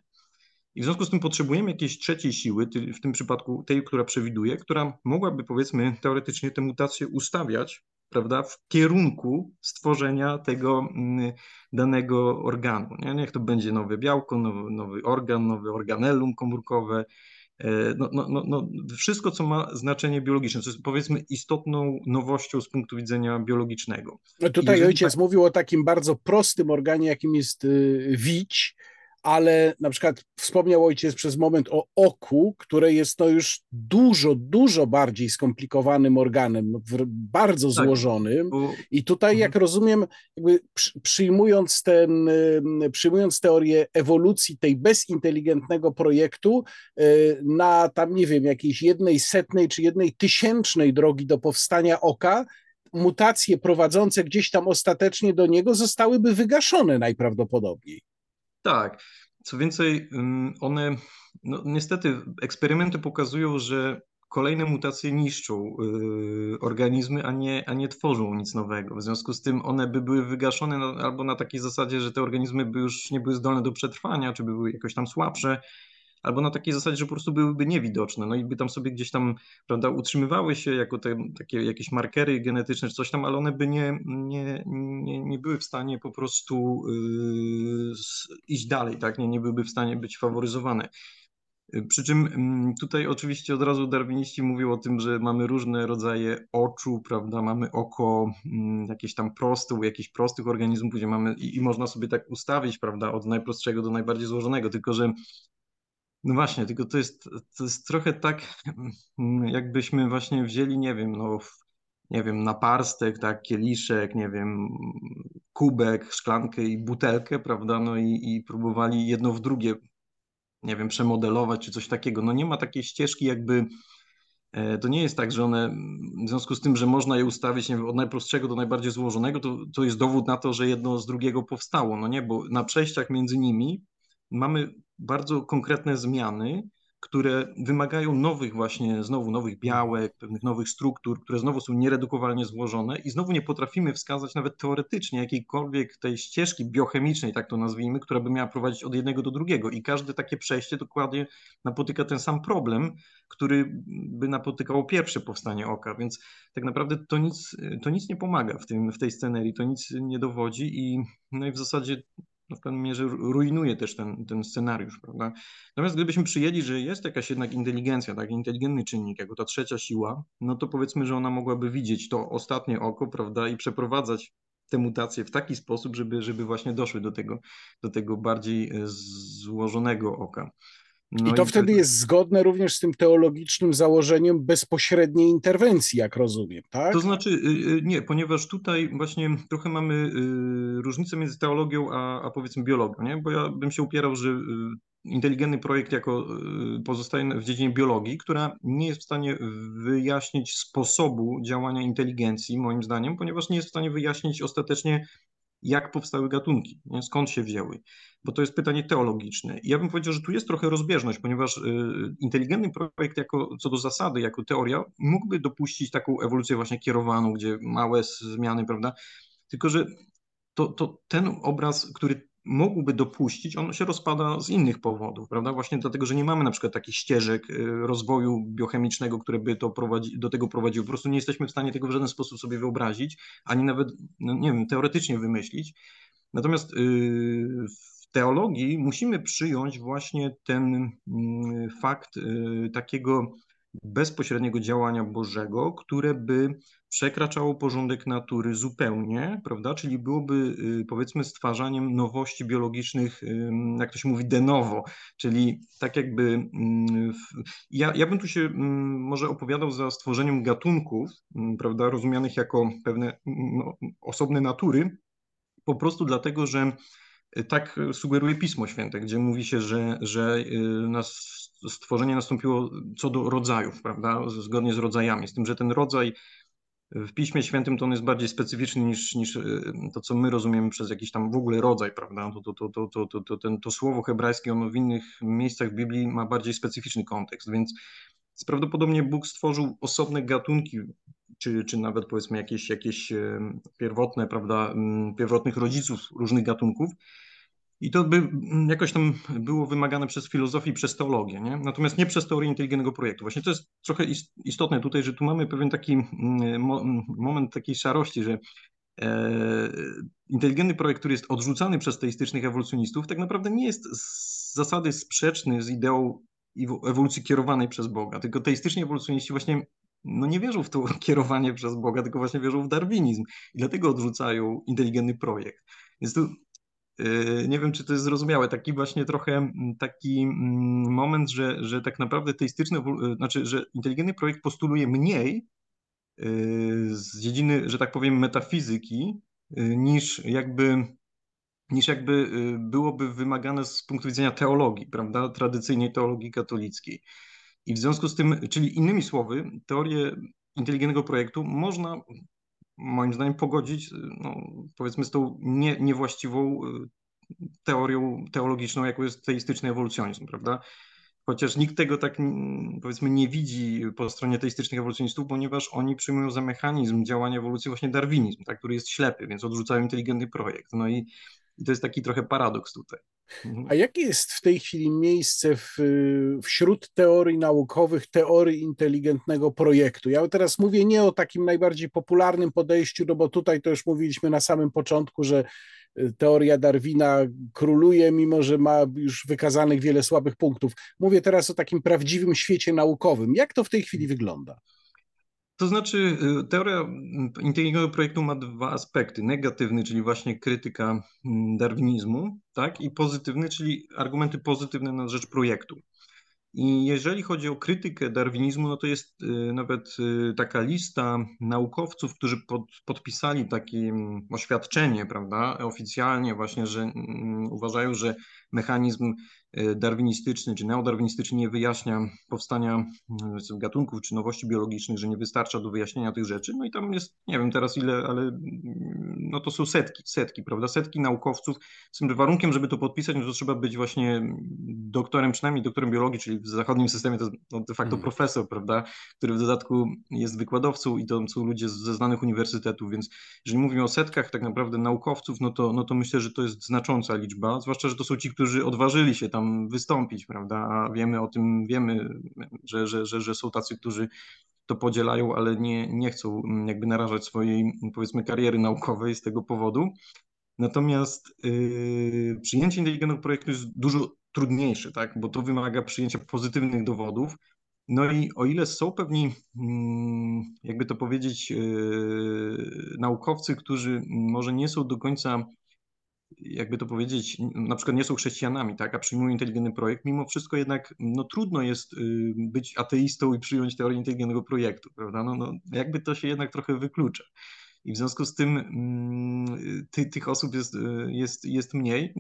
I w związku z tym potrzebujemy jakiejś trzeciej siły, w tym przypadku tej, która przewiduje, która mogłaby powiedzmy teoretycznie te mutacje ustawiać, prawda, w kierunku stworzenia tego mm, danego organu. Nie? Niech to będzie nowe białko, nowy, nowy organ, nowe organellum komórkowe, no, no, no, no, wszystko, co ma znaczenie biologiczne, co jest powiedzmy istotną nowością z punktu widzenia biologicznego. No tutaj ojciec tak... mówił o takim bardzo prostym organie, jakim jest y, wić, ale na przykład wspomniał ojciec przez moment o oku, które jest to już dużo, dużo bardziej skomplikowanym organem, bardzo tak, złożonym. I tutaj, jak mhm. rozumiem, przyjmując, ten, przyjmując teorię ewolucji tej bezinteligentnego projektu y, na tam, nie wiem, jakiejś jednej setnej czy jednej tysięcznej drogi do powstania oka, mutacje prowadzące gdzieś tam ostatecznie do niego zostałyby wygaszone najprawdopodobniej. Tak. Co więcej, one, no niestety, eksperymenty pokazują, że kolejne mutacje niszczą y, organizmy, a nie, a nie tworzą nic nowego. W związku z tym one by były wygaszone na, albo na takiej zasadzie, że te organizmy by już nie były zdolne do przetrwania, czy by były jakoś tam słabsze, albo na takiej zasadzie, że po prostu byłyby niewidoczne, no i by tam sobie gdzieś tam, prawda, utrzymywały się jako te, takie jakieś markery genetyczne czy coś tam, ale one by nie, nie, nie, nie były w stanie po prostu yy, iść dalej, tak, nie, nie byłyby w stanie być faworyzowane. Przy czym mm, tutaj oczywiście od razu darwiniści mówią o tym, że mamy różne rodzaje oczu, prawda? Mamy oko mm, jakieś tam proste, u jakichś prostych organizmów, gdzie mamy i, i, można sobie tak ustawić, prawda, od najprostszego do najbardziej złożonego, tylko że no właśnie, tylko to jest, to jest trochę tak, [laughs] jakbyśmy właśnie wzięli, nie wiem, no, nie wiem, naparstek, tak, kieliszek, nie wiem, kubek, szklankę i butelkę, prawda, no i, i próbowali jedno w drugie, nie wiem, przemodelować czy coś takiego. No nie ma takiej ścieżki jakby, e, to nie jest tak, że one, w związku z tym, że można je ustawić wiem, od najprostszego do najbardziej złożonego, to, to jest dowód na to, że jedno z drugiego powstało, no nie, bo na przejściach między nimi mamy bardzo konkretne zmiany, które wymagają nowych właśnie, znowu nowych białek, pewnych nowych struktur, które znowu są nieredukowalnie złożone i znowu nie potrafimy wskazać nawet teoretycznie jakiejkolwiek tej ścieżki biochemicznej, tak to nazwijmy, która by miała prowadzić od jednego do drugiego. I każde takie przejście dokładnie napotyka ten sam problem, który by napotykało pierwsze powstanie oka, więc tak naprawdę to nic, to nic nie pomaga w, tym, w tej scenerii, to nic nie dowodzi i, no i w zasadzie w pewnej mierze rujnuje też ten, ten scenariusz, prawda? Natomiast gdybyśmy przyjęli, że jest jakaś jednak inteligencja, tak, inteligentny czynnik, jako ta trzecia siła, no to powiedzmy, że ona mogłaby widzieć to ostatnie oko, prawda, i przeprowadzać te mutacje w taki sposób, żeby, żeby właśnie doszły do tego, do tego bardziej e, złożonego oka. No I to i wtedy jest zgodne również z tym teologicznym założeniem bezpośredniej interwencji, jak rozumiem, tak? To znaczy, y, y, nie, ponieważ tutaj właśnie trochę mamy y, różnicę między teologią a, a powiedzmy biologią, nie? Bo ja bym się upierał, że inteligentny projekt jako pozostaje w dziedzinie biologii, która nie jest w stanie wyjaśnić sposobu działania inteligencji, moim zdaniem, ponieważ nie jest w stanie wyjaśnić ostatecznie, jak powstały gatunki, nie? skąd się wzięły, bo to jest pytanie teologiczne. I ja bym powiedział, że tu jest trochę rozbieżność, ponieważ y, inteligentny projekt jako, co do zasady, jako teoria, mógłby dopuścić taką ewolucję właśnie kierowaną, gdzie małe zmiany, prawda, tylko że to, to ten obraz, który mógłby dopuścić, on się rozpada z innych powodów, prawda? Właśnie dlatego, że nie mamy na przykład takich ścieżek y, rozwoju biochemicznego, które by to prowadzi, do tego prowadziły. Po prostu nie jesteśmy w stanie tego w żaden sposób sobie wyobrazić, ani nawet, no nie wiem, teoretycznie wymyślić. Natomiast y, w teologii musimy przyjąć właśnie ten mm, fakt y, takiego bezpośredniego działania Bożego, które by przekraczało porządek natury zupełnie, prawda? Czyli byłoby y, powiedzmy stwarzaniem nowości biologicznych, jak to się mówi, de novo, czyli tak jakby mm, ja, ja bym tu się mm, może opowiadał za stworzeniem gatunków, mm, prawda, rozumianych jako pewne no, osobne natury, po prostu dlatego, że tak sugeruje Pismo Święte, gdzie mówi się, że, że y, nas stworzenie nastąpiło co do rodzajów, prawda, zgodnie z rodzajami, z tym, że ten rodzaj w Piśmie Świętym to on jest bardziej specyficzny niż, niż y, to, co my rozumiemy przez jakiś tam w ogóle rodzaj, prawda? To, to, to, to, to, to, ten, to słowo hebrajskie, ono w innych miejscach w Biblii ma bardziej specyficzny kontekst, więc prawdopodobnie Bóg stworzył osobne gatunki, czy, czy nawet powiedzmy jakieś, jakieś pierwotne, prawda, pierwotnych rodziców różnych gatunków, i to by mm, jakoś tam było wymagane przez filozofię i przez teologię, nie? natomiast nie przez teorię inteligentnego projektu. Właśnie to jest trochę istotne tutaj, że tu mamy pewien taki mm, mm, moment takiej szarości, że e, inteligentny projekt, który jest odrzucany przez teistycznych ewolucjonistów, tak naprawdę nie jest z zasady sprzeczny z ideą ewolucji kierowanej przez Boga, tylko teistyczni ewolucjoniści właśnie no nie wierzą w to [laughs] kierowanie przez Boga, tylko właśnie wierzą w darwinizm i dlatego odrzucają inteligentny projekt. Więc tu nie wiem, czy to jest zrozumiałe, taki właśnie trochę mm, taki mm, moment, że, że tak naprawdę teistyczny, yy, znaczy, że inteligentny projekt postuluje mniej yy, z dziedziny, że tak powiem, metafizyki, niż jakby, niż jakby byłoby wymagane z punktu widzenia teologii, prawda, tradycyjnej teologii katolickiej. I w związku z tym, czyli innymi słowy, teorię inteligentnego projektu można moim zdaniem pogodzić, no, powiedzmy, z tą nie, niewłaściwą y, teorią teologiczną, jaką jest teistyczny ewolucjonizm, prawda? Chociaż nikt tego tak, powiedzmy, nie widzi po stronie teistycznych ewolucjonistów, ponieważ oni przyjmują za mechanizm działania ewolucji właśnie darwinizm, tak, który jest ślepy, więc odrzucają inteligentny projekt. No i, i to jest taki trochę paradoks tutaj. Mhm. A jakie jest w tej chwili miejsce w, wśród teorii naukowych, teorii inteligentnego projektu? Ja teraz mówię nie o takim najbardziej popularnym podejściu, no bo tutaj to już mówiliśmy na samym początku, że y, teoria Darwina króluje, mimo że ma już wykazanych wiele słabych punktów. Mówię teraz o takim prawdziwym świecie naukowym. Jak to w tej chwili wygląda? To znaczy, y, teoria inteligentnego projektu ma dwa aspekty. Negatywny, czyli właśnie krytyka mm, darwinizmu, tak? I pozytywny, czyli argumenty pozytywne na rzecz projektu. I jeżeli chodzi o krytykę darwinizmu, no to jest y, nawet y, taka lista naukowców, którzy pod, podpisali takie mm, oświadczenie, prawda, oficjalnie właśnie, że uważają, że mechanizm E, darwinistyczny czy neodarwinistyczny nie wyjaśnia powstania e, gatunków czy nowości biologicznych, że nie wystarcza do wyjaśnienia tych rzeczy. No i tam jest, nie wiem teraz ile, ale mm, no to są setki, setki, prawda? Setki naukowców. Z tym warunkiem, żeby to podpisać, no to trzeba być właśnie doktorem, przynajmniej doktorem biologii, czyli w zachodnim systemie to jest no de facto hmm. profesor, prawda? Który w dodatku jest wykładowcą i to są ludzie ze znanych uniwersytetów, więc jeżeli mówimy o setkach tak naprawdę naukowców, no to, no to myślę, że to jest znacząca liczba, zwłaszcza, że to są ci, którzy odważyli się tam wystąpić, prawda? A wiemy o tym, wiemy, że, że, że, że są tacy, którzy to podzielają, ale nie, nie chcą jakby narażać swojej, powiedzmy, kariery naukowej z tego powodu. Natomiast yy, przyjęcie inteligentnego projektu jest dużo trudniejsze, tak? bo to wymaga przyjęcia pozytywnych dowodów. No i o ile są pewni, mm, jakby to powiedzieć, yy, naukowcy, którzy może nie są do końca jakby to powiedzieć, na przykład nie są chrześcijanami, tak, a przyjmują inteligentny projekt, mimo wszystko jednak no, trudno jest y, być ateistą i przyjąć teorię inteligentnego projektu, prawda? No, no, jakby to się jednak trochę wyklucza. I w związku z tym mm, ty, tych osób jest, y, jest, jest mniej.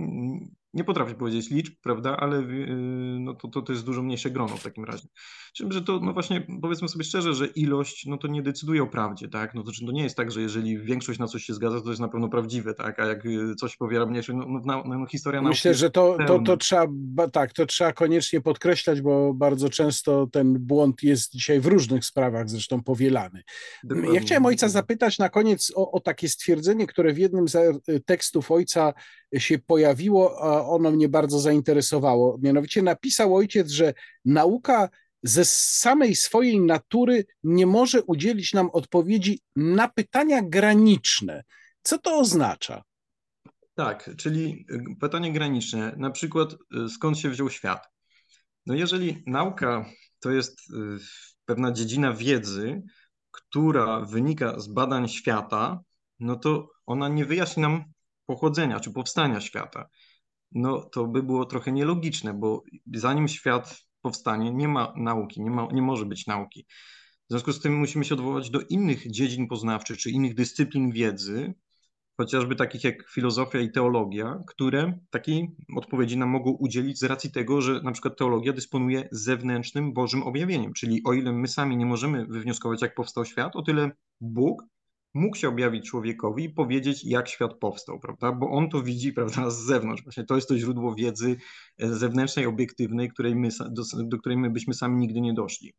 Nie potrafię powiedzieć liczb, prawda, ale y, no to, to, to jest dużo mniejsze grono w takim razie. Czym, że to, no właśnie, powiedzmy sobie szczerze, że ilość, no to nie decyduje o prawdzie, tak, no to, to nie jest tak, że jeżeli większość na coś się zgadza, to jest na pewno prawdziwe, tak, a jak y, coś powiela mniejsze, no, no, no, no historia Myślę, że to, to, to trzeba, tak, to trzeba koniecznie podkreślać, bo bardzo często ten błąd jest dzisiaj w różnych sprawach zresztą powielany. Dokładnie. Ja chciałem ojca zapytać na koniec o, o takie stwierdzenie, które w jednym z tekstów ojca się pojawiło, a ono mnie bardzo zainteresowało. Mianowicie napisał ojciec, że nauka ze samej swojej natury nie może udzielić nam odpowiedzi na pytania graniczne. Co to oznacza? Tak, czyli y, pytanie graniczne, na przykład y, skąd się wziął świat? No jeżeli nauka to jest y, pewna dziedzina wiedzy, która wynika z badań świata, no to ona nie wyjaśni nam pochodzenia czy powstania świata. No to by było trochę nielogiczne, bo zanim świat powstanie, nie ma nauki, nie, ma, nie może być nauki. W związku z tym musimy się odwołać do innych dziedzin poznawczych czy innych dyscyplin wiedzy, chociażby takich jak filozofia i teologia, które takiej odpowiedzi nam mogą udzielić z racji tego, że na przykład teologia dysponuje zewnętrznym Bożym objawieniem, czyli o ile my sami nie możemy wywnioskować, jak powstał świat, o tyle Bóg mógł się objawić człowiekowi i powiedzieć, jak świat powstał, prawda? Bo on to widzi, [laughs] prawda, z zewnątrz. Właśnie to jest to źródło wiedzy e, zewnętrznej, obiektywnej, której my, do, do której my byśmy sami nigdy nie doszli.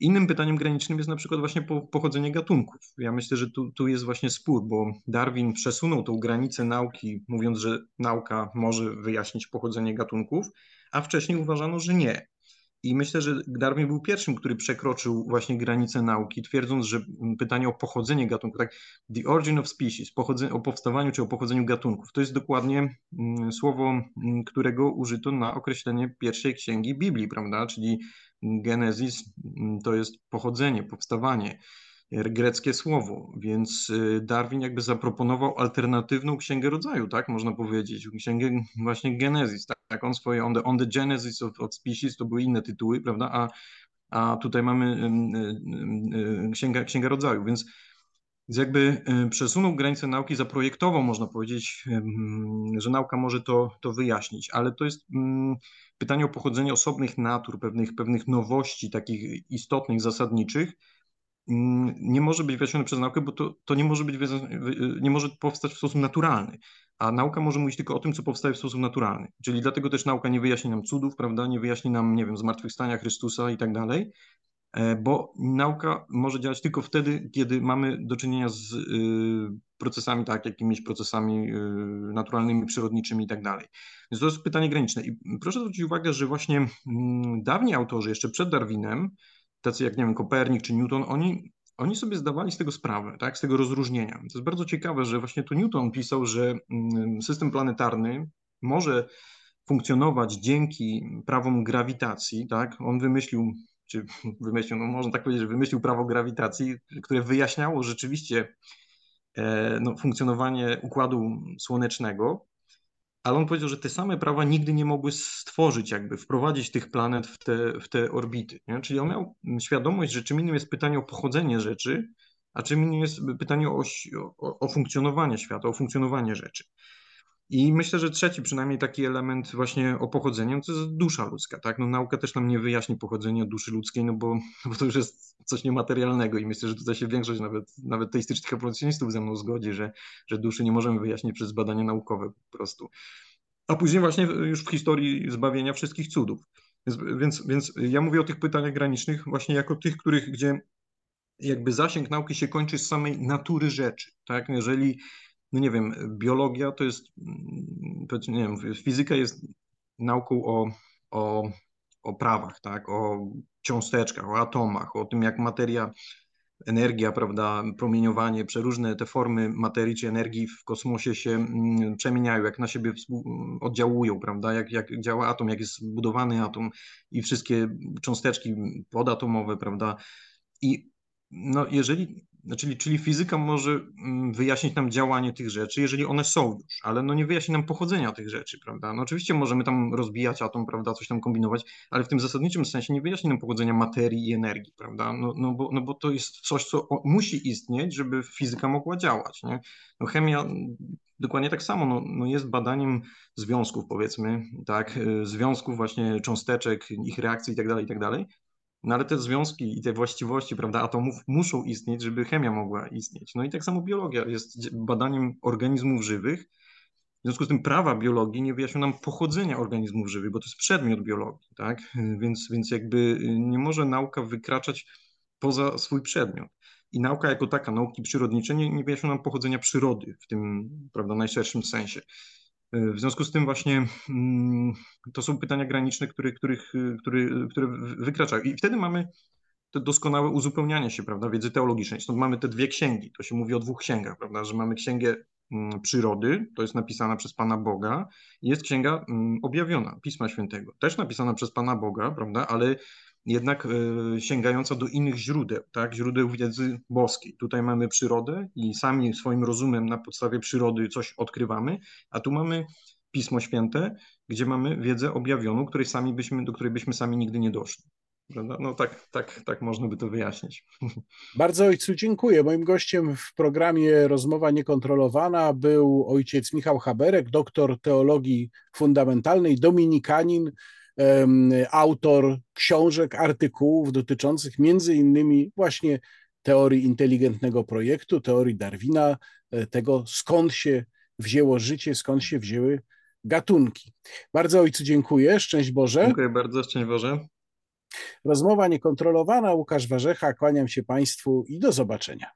Innym pytaniem granicznym jest na przykład właśnie pochodzenie gatunków. Ja myślę, że tu, tu jest właśnie spór, bo Darwin przesunął tą granicę nauki, mówiąc, że nauka może wyjaśnić pochodzenie gatunków, a wcześniej uważano, że nie. I myślę, że Darwin był pierwszym, który przekroczył właśnie granicę nauki, twierdząc, że pytanie o pochodzenie gatunku, tak, the origin of species, o powstawaniu czy o pochodzeniu gatunków, to jest dokładnie mm, słowo, mm, którego użyto na określenie pierwszej księgi Biblii, prawda, czyli Genezis mm, to jest pochodzenie, powstawanie greckie słowo, więc y, Darwin jakby zaproponował alternatywną księgę rodzaju, tak? Można powiedzieć, księgę właśnie Genesis, tak, tak on swoje, on the, on the Genesis of, of Species, to były inne tytuły, prawda, a, a tutaj mamy y, y, księga, księga rodzaju, więc jakby przesunął granicę nauki, zaprojektował, można powiedzieć, że nauka może to, to wyjaśnić, ale to jest mm, pytanie o pochodzenie osobnych natur, pewnych, pewnych nowości takich istotnych, zasadniczych, Mm, nie może być wyjaśnione przez naukę, bo to, to nie, może być, nie może powstać w sposób naturalny. A nauka może mówić tylko o tym, co powstaje w sposób naturalny. Czyli dlatego też nauka nie wyjaśni nam cudów, prawda? Nie wyjaśni nam, nie wiem, zmartwychwstania Chrystusa i tak dalej, e, bo nauka może działać tylko wtedy, kiedy mamy do czynienia z y, procesami, tak, jakimiś procesami y, naturalnymi, przyrodniczymi i tak dalej. Więc to jest pytanie graniczne. I proszę zwrócić uwagę, że właśnie mm, dawni autorzy, jeszcze przed Darwinem, tacy jak, nie wiem, Kopernik czy Newton, oni, oni sobie zdawali z tego sprawę, tak, z tego rozróżnienia. To jest bardzo ciekawe, że właśnie to Newton pisał, że mm, system planetarny może funkcjonować dzięki prawom grawitacji, tak, on wymyślił, czy [laughs] wymyślił, no można tak powiedzieć, że wymyślił prawo grawitacji, które wyjaśniało rzeczywiście e, no, funkcjonowanie układu słonecznego, ale on powiedział, że te same prawa nigdy nie mogły stworzyć, jakby wprowadzić tych planet w te, w te orbity. Nie? Czyli on miał świadomość, że czym innym jest pytanie o pochodzenie rzeczy, a czym innym jest pytanie o, o, o funkcjonowanie świata, o funkcjonowanie rzeczy. I myślę, że trzeci przynajmniej taki element właśnie o pochodzeniu to jest dusza ludzka. Tak? No, nauka też nam nie wyjaśni pochodzenia duszy ludzkiej, no bo, [laughs] bo to już jest coś niematerialnego i myślę, że tutaj się większość nawet, nawet teistycznych ewolucjonistów ze mną zgodzi, że, że duszy nie możemy wyjaśnić przez badania naukowe po prostu. A później właśnie już w historii zbawienia wszystkich cudów. Więc, więc, więc ja mówię o tych pytaniach granicznych właśnie jako tych, których, gdzie jakby zasięg nauki się kończy z samej natury rzeczy. Tak? Jeżeli no nie wiem, biologia to jest, nie wiem, fizyka jest nauką o, o, o prawach, tak, o cząsteczkach, o atomach, o tym jak materia, energia, prawda, promieniowanie, przeróżne te formy materii czy energii w kosmosie się mm, przemieniają, jak na siebie oddziałują, prawda, jak, jak działa atom, jak jest zbudowany atom i wszystkie cząsteczki podatomowe, prawda, i no, jeżeli czyli, czyli fizyka może mm, wyjaśnić nam działanie tych rzeczy, jeżeli one są już, ale no nie wyjaśni nam pochodzenia tych rzeczy, prawda? No oczywiście możemy tam rozbijać atom, prawda, coś tam kombinować, ale w tym zasadniczym sensie nie wyjaśni nam pochodzenia materii i energii, prawda? No, no, bo, no bo to jest coś, co musi istnieć, żeby fizyka mogła działać, nie? No chemia dokładnie tak samo no, no jest badaniem związków, powiedzmy, tak, y, związków właśnie cząsteczek, ich reakcji i tak No ale te związki i te właściwości, prawda, atomów muszą istnieć, żeby chemia mogła istnieć. No i tak samo biologia jest badaniem organizmów żywych. W związku z tym prawa biologii nie wyjaśnią nam pochodzenia organizmów żywych, bo to jest przedmiot biologii, tak? Więc, więc jakby nie może nauka wykraczać poza swój przedmiot. I nauka jako taka, nauki przyrodnicze, nie, nie wyjaśnią nam pochodzenia przyrody w tym prawda, najszerszym sensie. W związku z tym właśnie mm, to są pytania graniczne, które, których, które, które wykraczają. I wtedy mamy to doskonałe uzupełnianie się, prawda, wiedzy teologicznej. Stąd mamy te dwie księgi. To się mówi o dwóch księgach, prawda, że mamy księgę mm, przyrody, to jest napisana przez Pana Boga, jest księga mm, objawiona, Pisma Świętego, też napisana przez Pana Boga, prawda, ale jednak e, sięgająca do innych źródeł, tak, źródeł wiedzy boskiej. Tutaj mamy przyrodę i sami swoim rozumem na podstawie przyrody coś odkrywamy, a tu mamy Pismo Święte, gdzie mamy wiedzę objawioną, której sami byśmy, do której byśmy sami nigdy nie doszli. No tak, tak, tak można by to wyjaśnić. [laughs] Bardzo ojcu dziękuję. Moim gościem w programie Rozmowa Niekontrolowana był ojciec Michał Haberek, doktor teologii fundamentalnej, dominikanin, autor książek, artykułów dotyczących między innymi właśnie teorii inteligentnego projektu, teorii Darwina, e, tego skąd się wzięło życie, skąd się wzięły gatunki. Bardzo Ojcu dziękuję, szczęść Boże. Dziękuję bardzo, szczęść Boże. Rozmowa niekontrolowana, Łukasz Warzecha, kłaniam się Państwu i do zobaczenia.